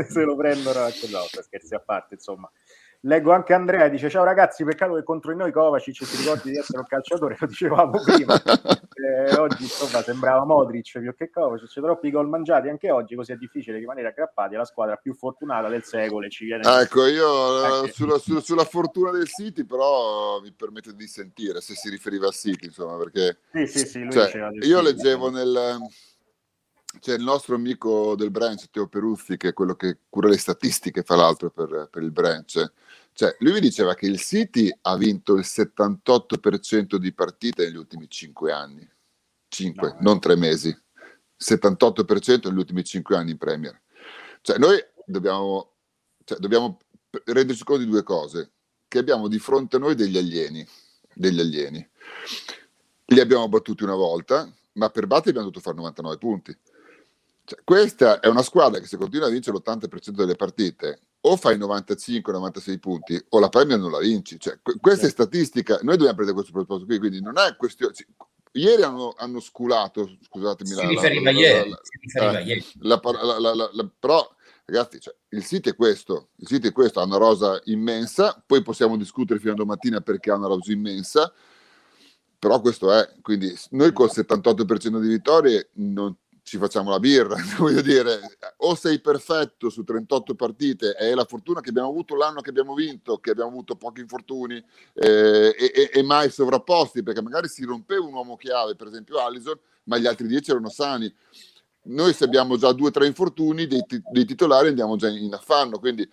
se lo prendono anche no, scherzi a parte insomma Leggo anche Andrea, dice ciao ragazzi, peccato che contro di noi Kovacic si ricordi di essere un calciatore, lo dicevamo prima, eh, oggi insomma sembrava Modric più che Kovacic, troppi gol mangiati anche oggi, così è difficile rimanere aggrappati alla squadra più fortunata del secolo e ci viene... Ecco, io anche... sulla, sulla, sulla, fortuna del City però mi permette di sentire se si riferiva al City, insomma, perché... Sì, sì, sì, cioè, io leggevo nel c'è il nostro amico del branch, Teo Peruzzi, che è quello che cura le statistiche, fra l'altro, per, per il branch. Cioè, lui mi diceva che il City ha vinto il 78% di partite negli ultimi 5 anni. 5, no. Eh. non 3 mesi. 78% negli ultimi 5 anni in Premier. Cioè, noi dobbiamo, cioè, dobbiamo renderci conto di due cose. Che abbiamo di fronte a noi degli alieni. Degli alieni. Li abbiamo battuti una volta, ma per battere abbiamo dovuto fare 99 punti. Cioè, questa è una squadra che se continua a vincere l'80% delle partite o fai 95-96 punti o la Premier non la vinci. Cioè, questa è statistica, noi dobbiamo prendere questo presupposto qui, quindi non è questione... Ieri hanno, hanno sculato, scusatemi, si la, riferiva ieri, si riferiva eh, ieri. però ragazzi, cioè, il sito è questo, il sito è questo, ha una rosa immensa, poi possiamo discutere fino a domattina perché ha una rosa immensa, però questo è, quindi noi col 78% di vittorie non, ci facciamo la birra, voglio dire, o sei perfetto su 38 partite, è la fortuna che abbiamo avuto l'anno che abbiamo vinto, che abbiamo avuto pochi infortuni eh, e, e, mai sovrapposti, perché magari si rompeva un uomo chiave, per esempio Allison, ma gli altri 10 erano sani. Noi se abbiamo già due o tre infortuni, dei, dei titolari andiamo già in affanno, quindi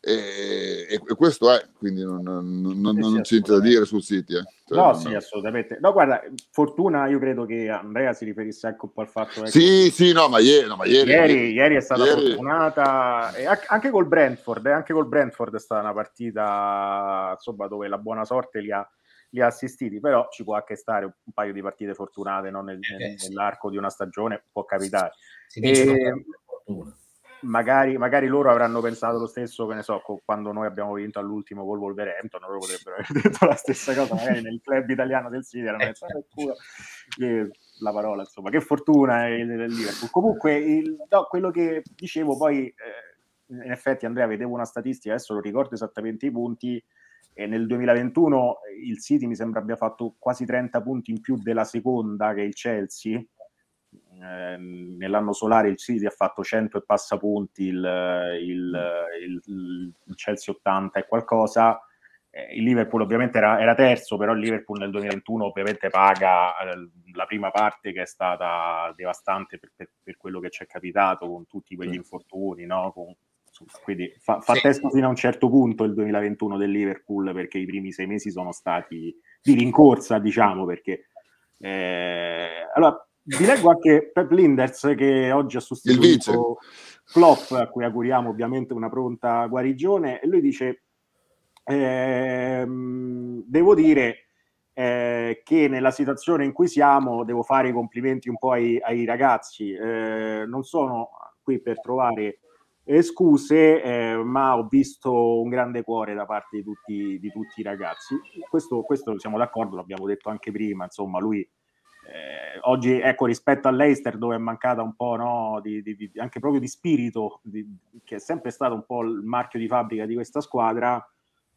e, e, questo è, quindi non, non, non, sì, non c'è niente da dire sul sito. Eh. Cioè, no, sì, assolutamente. No, guarda, fortuna, io credo che Andrea si riferisse anche un po' al fatto che... Sì, sì, no, ma ieri... No, ma ieri, ieri, ieri, è stata ieri... fortunata, e anche col Brentford, eh, anche col Brentford è stata una partita, insomma, dove la buona sorte li ha, li ha assistiti, però ci può anche stare un paio di partite fortunate no? Nel, eh, nell'arco di una stagione, può capitare. Si dice e... fortuna magari, magari, loro avranno pensato lo stesso, che ne so, quando noi abbiamo vinto all'ultimo col Wolverhampton, loro potrebbero aver detto la stessa cosa, magari nel club italiano del City erano pensato eh, la parola, insomma, che fortuna il, il Liverpool. Comunque, il, no, quello che dicevo poi, eh, in effetti Andrea, vedevo una statistica, adesso non ricordo esattamente i punti, e nel 2021 il City mi sembra abbia fatto quasi 30 punti in più della seconda che il Chelsea, Ehm, nell'anno solare il City ha fatto 100 e passa punti, il, il, il, il Chelsea 80 e qualcosa. Eh, il Liverpool ovviamente era, era, terzo, però il Liverpool nel 2021 ovviamente paga eh, la prima parte che è stata devastante per, per, per, quello che ci è capitato con tutti quegli infortuni, no? Con, quindi fa, fa sì. testo fino a un certo punto il 2021 del Liverpool perché i primi sei mesi sono stati di rincorsa, diciamo, perché eh, allora vi leggo anche Pep Linders che oggi ha sostituito Klopp, a cui auguriamo ovviamente una pronta guarigione, e lui dice, ehm, devo dire eh, che nella situazione in cui siamo devo fare i complimenti un po' ai, ai ragazzi, eh, non sono qui per trovare scuse, eh, ma ho visto un grande cuore da parte di tutti, di tutti i ragazzi. Questo, questo siamo d'accordo, l'abbiamo detto anche prima, insomma, lui eh, oggi, ecco, rispetto all'Eister, dove è mancata un po' no, di, di, di, anche proprio di spirito, che è sempre stato un po' il marchio di fabbrica di questa squadra,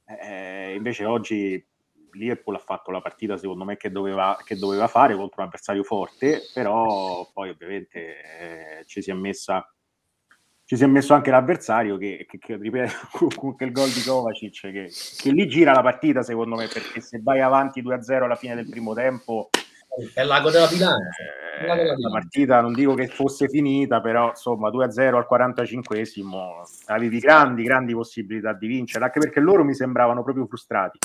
eh, invece oggi Liverpool ha fatto la partita secondo me che doveva, che doveva fare contro un avversario forte, però poi ovviamente eh, ci si è messa ci si è messo anche l'avversario che, che, che ripeto con il gol di Kovacic che, che, lì gira la partita secondo me perché se vai avanti 2-0 alla fine del primo tempo è il lago della bilancia. Eh, la partita non dico che fosse finita, però insomma 2-0 al 45esimo avevi grandi, grandi possibilità di vincere, anche perché loro mi sembravano proprio frustrati.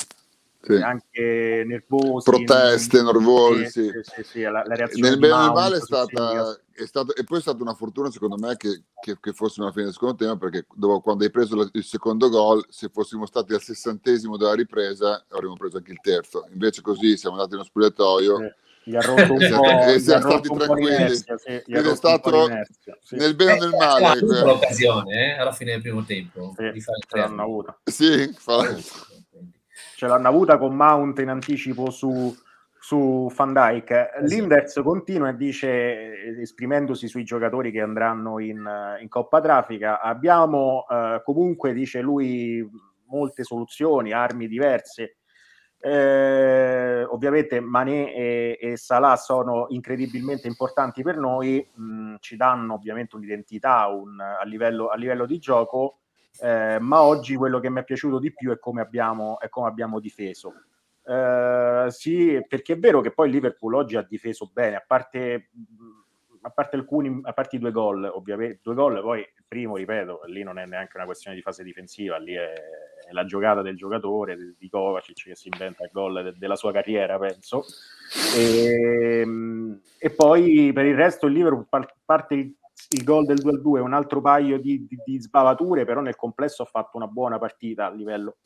Sì. anche nervosi proteste nervosi sì. Sì, sì, la, la reazione nel bene e male è stata, è stata e poi è stata una fortuna secondo me che, che, che fosse una fine del secondo tempo perché dopo, quando hai preso la, il secondo gol se fossimo stati al sessantesimo della ripresa avremmo preso anche il terzo invece così siamo andati nello spogliatoio gli ha rotto un po', e siamo stati tranquilli sì, ed è stato sì. nel bene o nel male eh, eh. l'occasione eh, alla fine del primo tempo sì, di fare ce l'hanno avuta. Sì, fa... ce l'hanno avuta con Mount in anticipo su, su Van Dyke l'Inders continua e dice esprimendosi sui giocatori che andranno in, in Coppa Traffica abbiamo eh, comunque dice lui molte soluzioni armi diverse eh, ovviamente Mané e, e, Salah sono incredibilmente importanti per noi, mh, ci danno ovviamente un'identità un, a, livello, a, livello, di gioco, eh, ma oggi quello che mi è piaciuto di più è come abbiamo, è come abbiamo difeso. Eh, sì, perché è vero che poi Liverpool oggi ha difeso bene, a parte, a parte alcuni, a parte i due gol, ovviamente, due gol, poi il primo, ripeto, lì non è neanche una questione di fase difensiva, lì è è la giocata del giocatore, di Kovacic che si inventa il gol de- della sua carriera, penso. E, ehm, e, poi per il resto il Liverpool parte il, il gol del 2-2, un altro paio di, di, di, sbavature, però nel complesso ha fatto una buona partita a livello,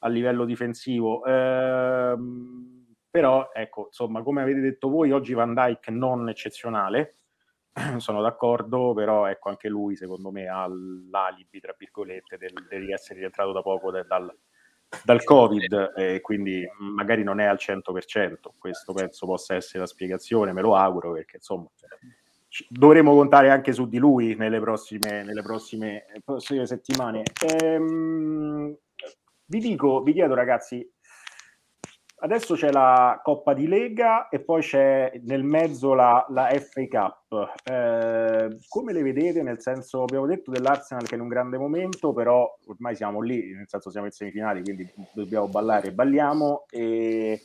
a livello difensivo. Ehm, però ecco, insomma, come avete detto voi, oggi Van Dyke non eccezionale sono d'accordo, però ecco anche lui secondo me ha l'alibi, tra virgolette, del, di essere rientrato da poco de, dal, dal Covid e quindi magari non è al 100%, questo penso possa essere la spiegazione, me lo auguro perché insomma dovremo contare anche su di lui nelle prossime, nelle prossime, prossime settimane. Ehm, vi dico, vi chiedo ragazzi, adesso c'è la Coppa di Lega e poi c'è nel mezzo la, la FA Cup. Eh, come le vedete? Nel senso, abbiamo detto dell'Arsenal che è in un grande momento, però ormai siamo lì, nel senso siamo in semifinali, quindi dobbiamo ballare e balliamo. E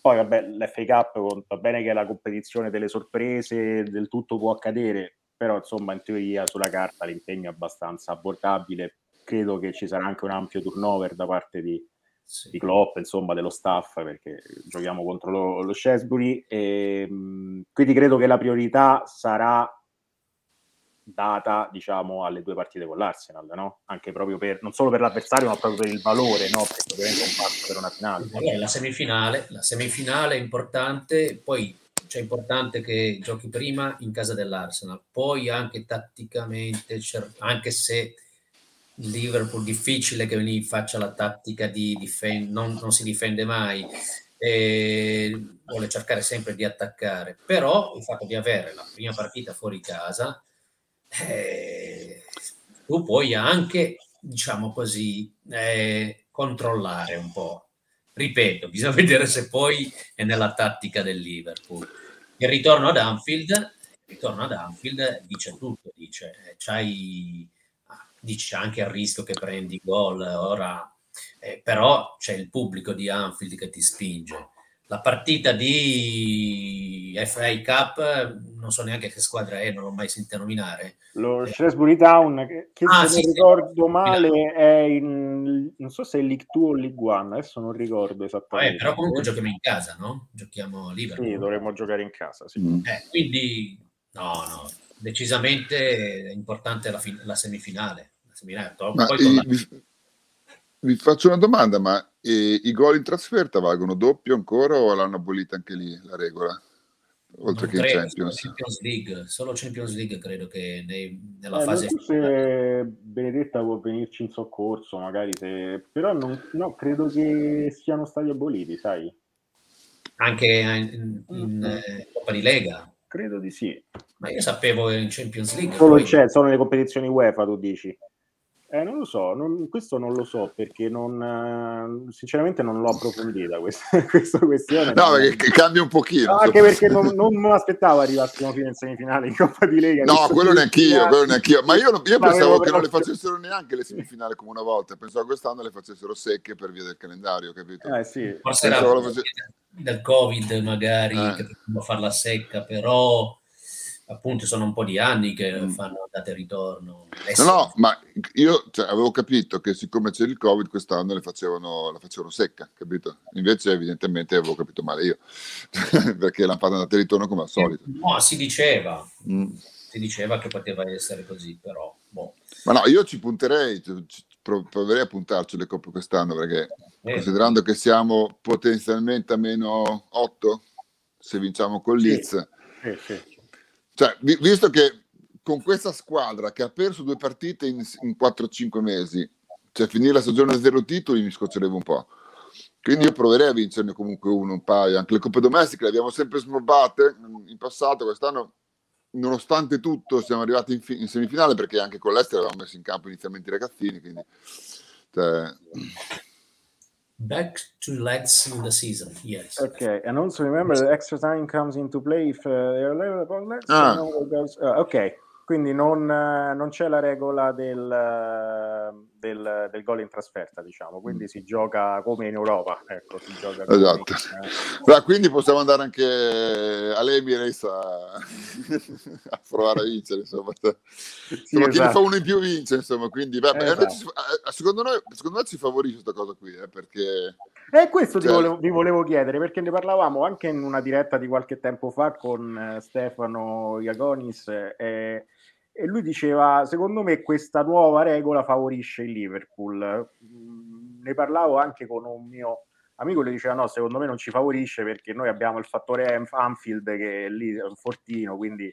poi, vabbè, l'FA Cup va bene che è la competizione delle sorprese, del tutto può accadere, però insomma, in teoria sulla carta l'impegno è abbastanza abbordabile. Credo che ci sarà anche un ampio turnover da parte di sì. di Klopp, insomma, dello staff, perché giochiamo contro lo, lo Shrewsbury. E, mh, quindi credo che la priorità sarà data, diciamo, alle due partite con l'Arsenal, no? Anche proprio per, non solo per l'avversario, ma proprio per il valore, no? Perché ovviamente è un passo per una finale. Allora, la semifinale, la semifinale è importante, poi cioè è importante che giochi prima in casa dell'Arsenal, poi anche tatticamente, anche se Liverpool difficile che Veni faccia la tattica di difendere, non, non, si difende mai, vuole cercare sempre di attaccare, però il fatto di avere la prima partita fuori casa, eh, tu puoi anche, diciamo così, eh, controllare un po'. Ripeto, bisogna vedere se poi è nella tattica del Liverpool. Il ritorno ad Anfield, il ritorno ad Anfield dice tutto, dice, eh, c'hai dici anche a rischio che prendi gol, ora, eh, però c'è il pubblico di Anfield che ti spinge. La partita di FA Cup, non so neanche che squadra è, non l'ho mai sentito nominare. Lo eh. Shrewsbury Town, che, che ah, se sì, non ricordo sì. male è in, non so se è League 2 o League 1, adesso non ricordo esattamente. Eh, però comunque giochiamo in casa, no? Giochiamo a Liverpool. Sì, dovremmo giocare in casa, sì. Mm. Eh, quindi, no, no, decisamente è importante la, fin- la semifinale Mineto. Ma, eh, vi, vi, faccio una domanda, ma eh, i gol in trasferta valgono doppio ancora o l'hanno abolita anche lì la regola? Oltre non che credo, in Champions. Champions League, solo Champions League credo che nei, nella eh, fase... Se Benedetta può venirci in soccorso, magari se... Però non, no, credo che siano stati aboliti, sai? Anche in, in, in eh, Coppa di Lega? Credo di sì. Ma io sapevo in Champions League. Solo poi... c'è, sono le competizioni UEFA, tu dici? Eh, non lo so, non, questo non lo so perché non, sinceramente non l'ho approfondita questa, questa questione. No, perché cambia un pochino. No, anche perché non, non mi aspettavo arrivassimo fino in semifinale in Coppa di Lega. No, quello neanch'io, quello neanch'io. Ma io, io pensavo che non le facessero neanche le semifinali come una volta, pensavo che quest'anno le facessero secche per via del calendario, capito? Eh sì. Forse era face... del Covid magari, eh. che potevano farla secca, però appunto sono un po' di anni che mm. fanno andata e ritorno. No, no, ma io cioè, avevo capito che siccome c'era il Covid quest'anno le facevano, la facevano secca, capito? Invece evidentemente avevo capito male io, perché l'hanno fatta andata e ritorno come al solito. No, si diceva, mm. si diceva che poteva essere così, però... Boh. Ma no, io ci punterei, ci, proverei a puntarci le coppe quest'anno, perché eh. considerando che siamo potenzialmente a meno 8, se vinciamo con. Sì, sì, sì. Cioè, vi, visto che con questa squadra che ha perso due partite in, in 4-5 mesi, cioè finire la stagione a zero titoli mi scoccerebbe un po'. Quindi io proverei a vincerne comunque uno, un paio. Anche le coppe domestiche le abbiamo sempre snobbate in passato, quest'anno nonostante tutto siamo arrivati in, fi- in, semifinale perché anche con l'Ester avevamo messo in campo inizialmente i ragazzini, quindi... Cioè... Back to legs in the season, yes. Okay, and also remember the extra time comes into play if uh, they're level ah. uh, ok, quindi non, non, c'è la regola del, del, del, gol in trasferta, diciamo, quindi si gioca come in Europa. Ecco, si gioca esatto. In, eh. quindi possiamo andare anche all'Emirates a, a provare a vincere, insomma. sì, insomma esatto. Chi ne fa esatto. uno in più vince, insomma, quindi beh, esatto. ci, eh, secondo, noi, secondo me ci favorisce questa cosa qui, eh, perché... E questo cioè... volevo, vi volevo chiedere, perché ne parlavamo anche in una diretta di qualche tempo fa con eh, Stefano Iagonis. Eh, e lui diceva, secondo me questa nuova regola favorisce il Liverpool. Mm, ne parlavo anche con un mio amico, lui diceva no, secondo me non ci favorisce perché noi abbiamo il fattore Anfield che è lì è un fortino, quindi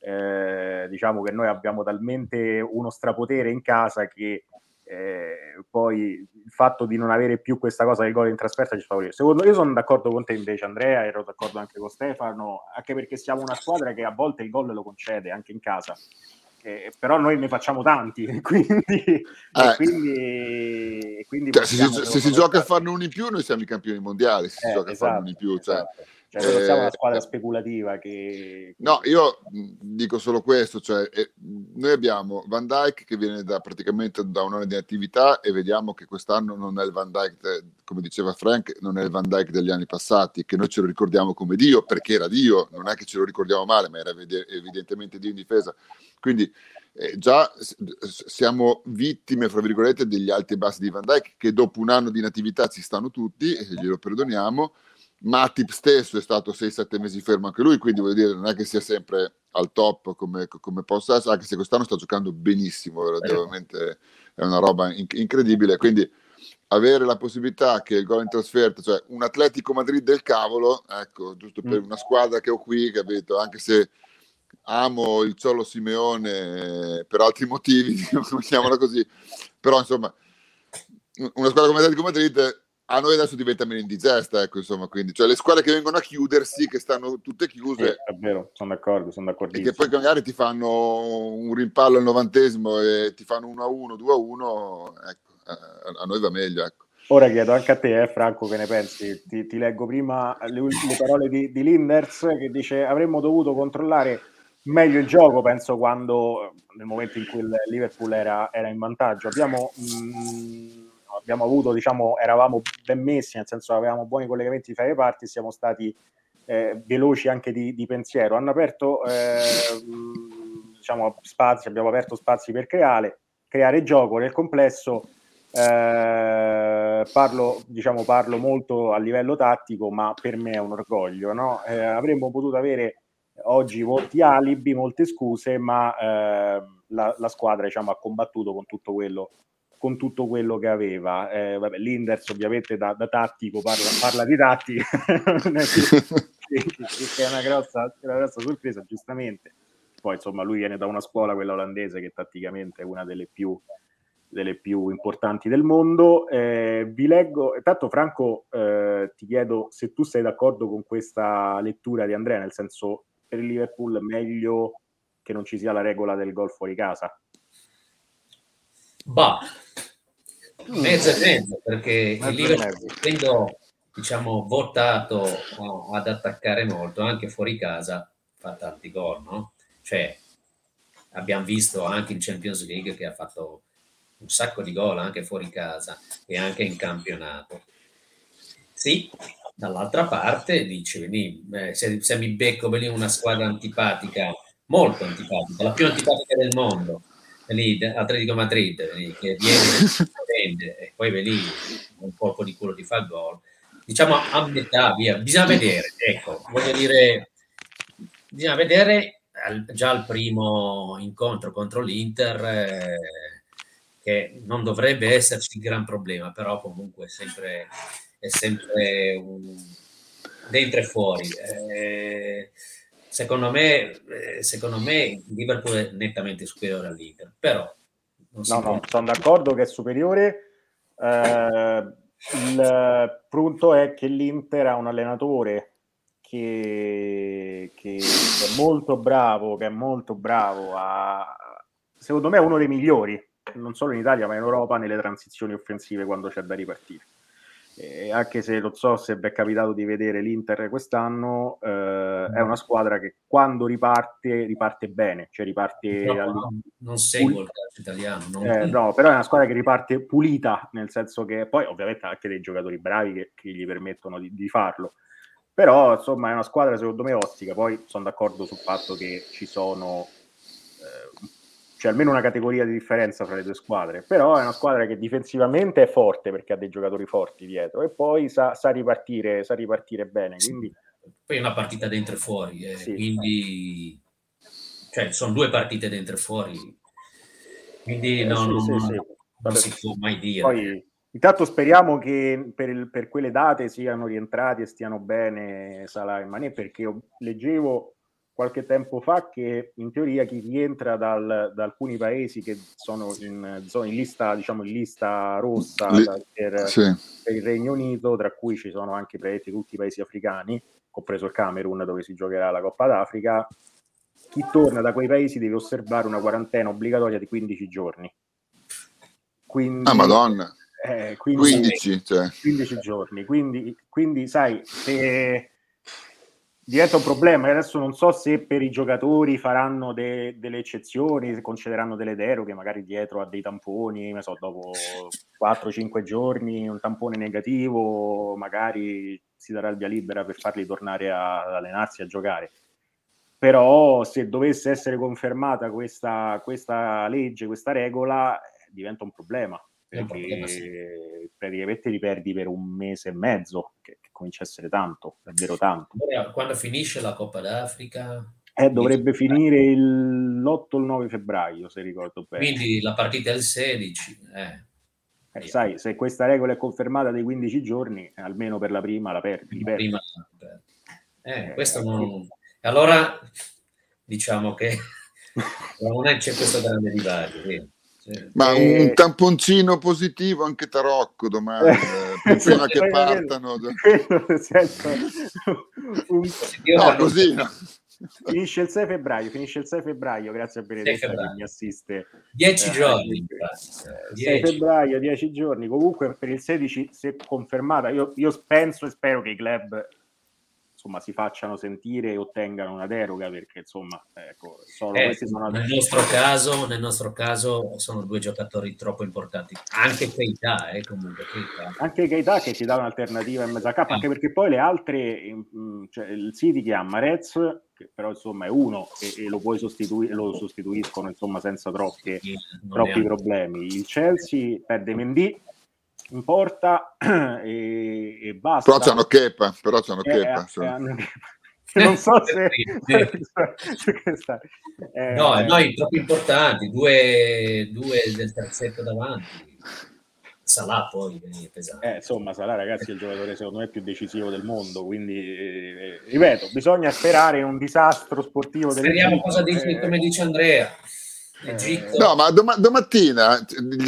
eh, diciamo che noi abbiamo talmente uno strapotere in casa che eh, poi il fatto di non avere più questa cosa del gol in trasferta ci favorisce. Secondo io sono d'accordo con te invece Andrea, ero d'accordo anche con Stefano, anche perché siamo una squadra che a volte il gol lo concede anche in casa eh, però noi ne facciamo tanti, quindi, eh. quindi, quindi cioè, se, si, se si gioca a farne uno in più, noi siamo i campioni mondiali. Se si eh, gioca esatto, a farne uno in più, cioè, esatto. Cioè, non siamo una eh, squadra speculativa che... No, io dico solo questo, cioè, eh, noi abbiamo Van Dyke che viene da, praticamente da un anno di attività e vediamo che quest'anno non è il Van Dyke, come diceva Frank, non è il Van Dyke degli anni passati, che noi ce lo ricordiamo come Dio, perché era Dio, non è che ce lo ricordiamo male, ma era evidentemente Dio in difesa. Quindi eh, già siamo vittime, fra virgolette, degli alti e bassi di Van Dyke, che dopo un anno di natività ci stanno tutti, e glielo perdoniamo, Matip stesso è stato 6-7 mesi fermo anche lui, quindi vuol dire non è che sia sempre al top come, come possa essere, anche se quest'anno sta giocando benissimo, veramente è una roba inc- incredibile. Quindi avere la possibilità che il gol in trasferta, cioè un Atletico Madrid del cavolo, ecco, giusto per mm. una squadra che ho qui, capito, anche se amo il Ciolo Simeone per altri motivi, chiamiamola così, però insomma, una squadra come Atletico Madrid a noi adesso diventa meno indigesta, ecco, insomma, quindi, cioè le squadre che vengono a chiudersi, che stanno tutte chiuse. Sì, è vero, sono d'accordo, sono d'accordo. E che poi magari ti fanno un rimpallo al novantesimo e ti fanno 1 a 1, 2 a 1, ecco, a noi va meglio, ecco. Ora chiedo anche a te, eh, Franco, che ne pensi? Ti, ti leggo prima le, le parole di, di, Linders che dice avremmo dovuto controllare meglio il gioco, penso, quando nel momento in cui il Liverpool era, era in vantaggio. Abbiamo... Mh, abbiamo avuto, diciamo, eravamo ben messi, nel senso avevamo buoni collegamenti fra le parti, siamo stati eh, veloci anche di, di, pensiero. Hanno aperto eh, diciamo, spazi, abbiamo aperto spazi per creare, creare gioco nel complesso. Eh, parlo, diciamo, parlo molto a livello tattico, ma per me è un orgoglio. No? Eh, avremmo potuto avere oggi molti alibi, molte scuse, ma eh, la, la, squadra diciamo, ha combattuto con tutto quello con tutto quello che aveva. Eh, vabbè, L'Inders ovviamente da, da tattico parla, parla, di tattica, che, è una grossa, una grossa sorpresa, giustamente. Poi insomma lui viene da una scuola, quella olandese, che tatticamente è una delle più, delle più importanti del mondo. Eh, vi leggo, intanto Franco eh, ti chiedo se tu sei d'accordo con questa lettura di Andrea, nel senso per il Liverpool meglio che non ci sia la regola del gol fuori casa. Bah, mezzo e mezzo, perché mezzo il Liverpool, essendo diciamo, votato ad attaccare molto, anche fuori casa, fa tanti gol, no? Cioè, abbiamo visto anche in Champions League che ha fatto un sacco di gol anche fuori casa e anche in campionato. Sì, dall'altra parte dice, eh, se, se mi becco venire una squadra antipatica, molto antipatica, la più antipatica del mondo, lì, Atletico Madrid, che viene e poi vedi un colpo di culo ti fa il gol. Diciamo a metà, via. Bisogna vedere, ecco, voglio dire, bisogna vedere già il primo incontro contro l'Inter, eh, che non dovrebbe esserci gran problema, però comunque è sempre, è sempre un, dentro e fuori. Eh, secondo, me, eh, secondo me Liverpool è nettamente superiore all'Inter, però... no, no, sono d'accordo che è superiore. Eh, il punto è che l'Inter ha un allenatore che, che, è molto bravo, che è molto bravo a, secondo me è uno dei migliori, non solo in Italia ma in Europa, nelle transizioni offensive quando c'è da ripartire. E anche se non so se vi è capitato di vedere l'Inter quest'anno, eh, è una squadra che quando riparte, riparte bene, cioè riparte... No, no, non seguo il calcio italiano. Non... Eh, no, però è una squadra che riparte pulita, nel senso che poi ovviamente ha anche dei giocatori bravi che, che gli permettono di, di farlo. Però insomma è una squadra secondo me ottica. Poi sono d'accordo sul fatto che ci sono eh, cioè almeno una categoria di differenza fra le due squadre. Però è una squadra che difensivamente è forte perché ha dei giocatori forti dietro. E poi sa, sa ripartire sa ripartire bene quindi... poi è una partita dentro e fuori eh, sì, quindi cioè sono due partite dentro e fuori. Quindi no, eh, sì, non, sì, non si può mai dire. Poi Intanto speriamo che per, per, quelle date siano rientrati e stiano bene Salah e Mané, perché leggevo qualche tempo fa che in teoria chi rientra dal, da alcuni paesi che sono in, in lista, diciamo, in lista rossa Li, per, sì. per, il Regno Unito, tra cui ci sono anche tutti i paesi africani, compreso il Camerun dove si giocherà la Coppa d'Africa, chi torna da quei paesi deve osservare una quarantena obbligatoria di 15 giorni. Quindi, ah, Madonna! Eh, quindi, 15, cioè. 15 giorni. Quindi, quindi, sai, se diventa un problema. Adesso non so se per i giocatori faranno de- delle eccezioni, se concederanno delle deroghe, magari dietro a dei tamponi, so, dopo 4-5 giorni un tampone negativo, magari si darà il via libera per farli tornare a, ad allenarsi, a giocare. Però se dovesse essere confermata questa, questa legge, questa regola, diventa un problema perché. Praticamente li perdi per un mese e mezzo, che, che, comincia a essere tanto, davvero tanto. Quando finisce la Coppa d'Africa? Eh, dovrebbe finire il, l'8 o il 9 febbraio, se ricordo bene. Quindi la partita è il 16. Eh. Eh, sai, se questa regola è confermata dei 15 giorni, almeno per la prima la perdi. La prima, eh, eh, questo non... Allora, diciamo che non c'è questo grande divario. Ma e... un tamponcino positivo anche Tarocco domani, eh, prima che partano. senso, un... No, così. No. Finisce il 6 febbraio, finisce il 6 febbraio, grazie a Benedetta che mi assiste. 10 eh, giorni. 6 febbraio, 10 giorni. Comunque per il 16, se confermata, io, io penso e spero che i club insomma, si facciano sentire e ottengano una deroga perché insomma ecco, solo eh, questi sono nel nostro, caso, nel nostro caso sono due giocatori troppo importanti anche Keita eh, comunque Keita. anche Keita che ti dà un'alternativa in mezzo a capo eh. anche perché poi le altre cioè, il City che ha Marez che però insomma è uno e, e lo puoi sostituire lo sostituiscono insomma senza troppe, sì, troppi problemi il Chelsea perde Mendy in porta e, e basta. Però c'hanno Kepa, però c'hanno eh, Kepa. Eh, non so se... eh, no, noi troppo importanti, due, due del terzetto davanti. Salah poi pesante. Eh, insomma, Salah ragazzi è il giocatore secondo me più decisivo del mondo, quindi eh, ripeto, bisogna sperare in un disastro sportivo. Speriamo cosa dice, come dice Andrea. Egitto. No, ma dom- domattina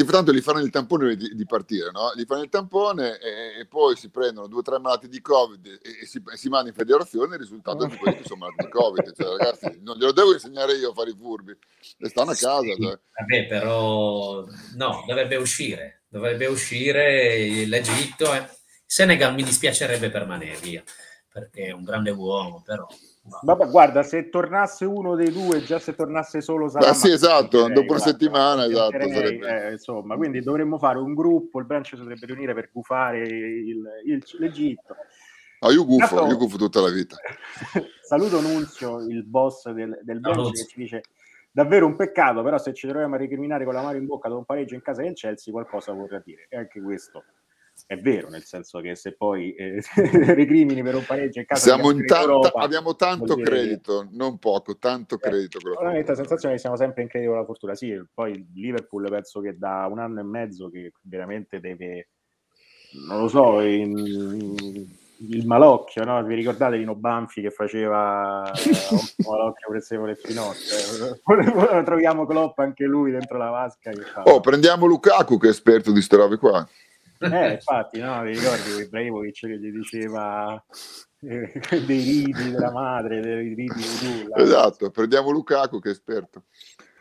tanto gli fanno il tampone di, di partire, no? Gli fanno il tampone e, e, poi si prendono due o tre malati di Covid e, e si, si manda in federazione il risultato di quelli che sono malati di Covid. Cioè, ragazzi, non glielo devo insegnare io a fare i furbi, e stanno a casa. Sì, cioè. Vabbè, però no, dovrebbe uscire, dovrebbe uscire l'Egitto. Eh. Senegal mi dispiacerebbe per Mané, via, perché è un grande uomo, però Vabbè, guarda, se tornasse uno dei due, già se tornasse solo Salama, ah, sì, esatto, dopo una settimana, esatto. Eh, insomma, quindi dovremmo fare un gruppo, il branch si dovrebbe riunire per gufare il, il, l'Egitto. Ah, io gufo, Intanto, io gufo tutta la vita. Saluto Nunzio, il boss del, del branch, che ci dice davvero un peccato, però se ci troviamo a recriminare con la mano in bocca da un pareggio in casa del Chelsea, qualcosa vorrà dire. E anche questo è vero, nel senso che se poi eh, recrimini per un pareggio in casa siamo in tanta, Europa, abbiamo tanto credito, che... non poco, tanto eh, credito. Ho la sensazione che siamo sempre in credito con la fortuna. Sì, poi Liverpool penso che da un anno e mezzo che veramente deve, non lo so, in, il malocchio, no? Vi ricordate Lino Banfi che faceva un malocchio prezzemolo e finocchio? Troviamo Klopp anche lui dentro la vasca. Fa, oh, no? prendiamo Lukaku che è esperto di queste robe qua. Eh, infatti, no, vi ricordi Ibrahimovic che gli diceva eh, dei riti della madre, dei riti di Esatto, prendiamo Lukaku che è esperto.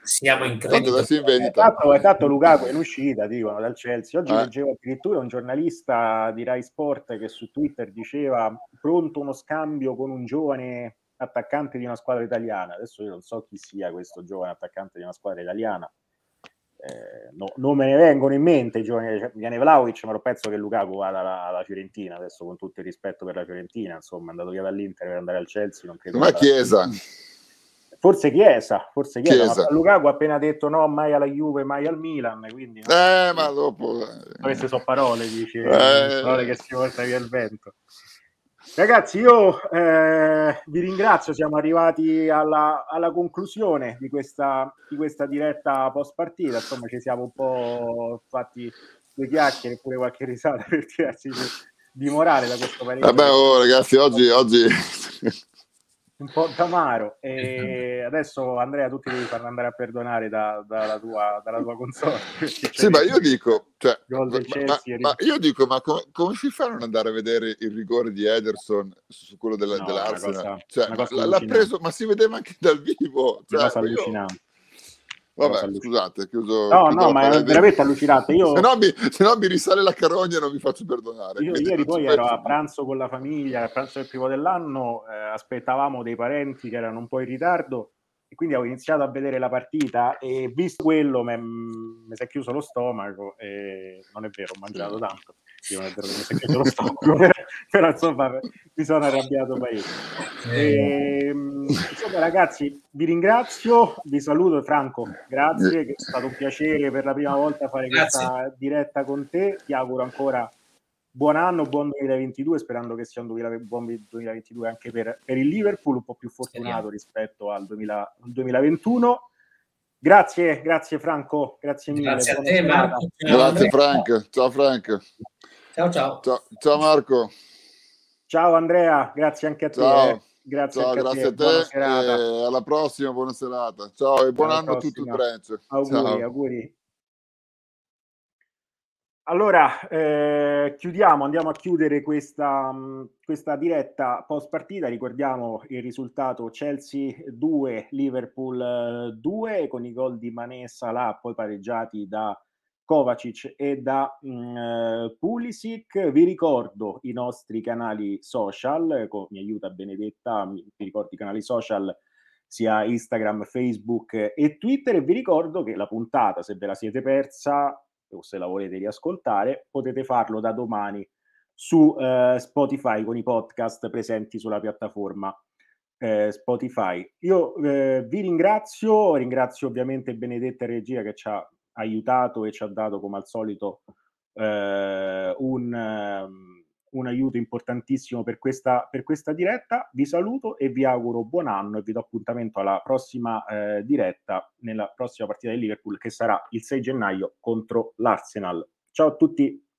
Siamo in credito. È stato, è stato Lukaku in uscita, dicono, dal Chelsea. Oggi eh. leggevo addirittura un giornalista di Rai Sport che su Twitter diceva pronto uno scambio con un giovane attaccante di una squadra italiana. Adesso io non so chi sia questo giovane attaccante di una squadra italiana. Eh, no, non me ne vengono in mente i giovani, cioè, viene Vlaovic, ma lo penso che Lukaku vada alla, alla, Fiorentina, adesso con tutto il rispetto per la Fiorentina, insomma è andato via dall'Inter per andare al Chelsea, non credo. Ma Chiesa? Forse Chiesa, forse Chiesa, Chiesa. Lukaku ha appena detto no, mai alla Juve, mai al Milan, quindi... No, eh, ma dopo... Eh. Queste sono parole, dice, eh, parole che si porta via il vento. Ragazzi, io eh, vi ringrazio, siamo arrivati alla, alla conclusione di questa, di questa, diretta post partita, insomma ci siamo un po' fatti due chiacchiere e pure qualche risata per tirarsi di morale da questo paese. Vabbè, oh, ragazzi, oggi, oggi un po' tamaro e adesso Andrea tu ti devi far andare a perdonare da, dalla, tua, dalla tua console. Sì ma io dico cioè, ma, ma, ma, io dico ma com- come si fa a non andare a vedere il rigore di Ederson su quello della, no, dell'Arsenal? cosa, cioè, l'ha preso ma si vedeva anche dal vivo cioè, io, Vabbè, scusate, chiuso. No, no, ma è veramente allucinante. Io... Se, no mi, se no mi risale la carogna e non mi faccio perdonare. Io ieri poi ero a pranzo con la famiglia, a pranzo del primo dell'anno, eh, aspettavamo dei parenti che erano un po' in ritardo e quindi ho iniziato a vedere la partita e visto quello mi si è chiuso lo stomaco e non è vero, ho mangiato tanto si è chiuso lo stomaco però insomma mi sono arrabbiato parecchio e, ehm, insomma ragazzi vi ringrazio vi saluto Franco grazie che è stato un piacere per la prima volta fare grazie. questa diretta con te ti auguro ancora buon anno, buon 2022, sperando che sia un 2000, buon 2022 anche per, per, il Liverpool, un po' più fortunato rispetto al 2000, 2021. Grazie, grazie Franco, grazie mille. Grazie a te Marco. Grazie Frank, ciao Frank. Ciao ciao. Ciao, ciao Marco. Ciao Andrea, grazie anche a te. Ciao. Grazie, ciao, grazie a te. A te. alla prossima, buona serata. Ciao e buon alla anno prossima. a il branch. Auguri, ciao. auguri. Allora, eh, chiudiamo, andiamo a chiudere questa, questa diretta post partita. Ricordiamo il risultato Chelsea 2, Liverpool 2 eh, con i gol di Mané Salah poi pareggiati da Kovacic e da mh, eh, Pulisic. Vi ricordo i nostri canali social, con, mi aiuta Benedetta, mi, vi ricordo i canali social sia Instagram, Facebook e Twitter e vi ricordo che la puntata, se ve la siete persa, o se la volete riascoltare, potete farlo da domani su eh, Spotify con i podcast presenti sulla piattaforma eh, Spotify. Io eh, vi ringrazio, ringrazio ovviamente Benedetta Regia che ci ha aiutato e ci ha dato come al solito eh, un, um, un, aiuto importantissimo per questa, per questa, diretta. Vi saluto e vi auguro buon anno e vi do appuntamento alla prossima eh, diretta, nella prossima partita del Liverpool che sarà il 6 gennaio contro l'Arsenal. Ciao a tutti!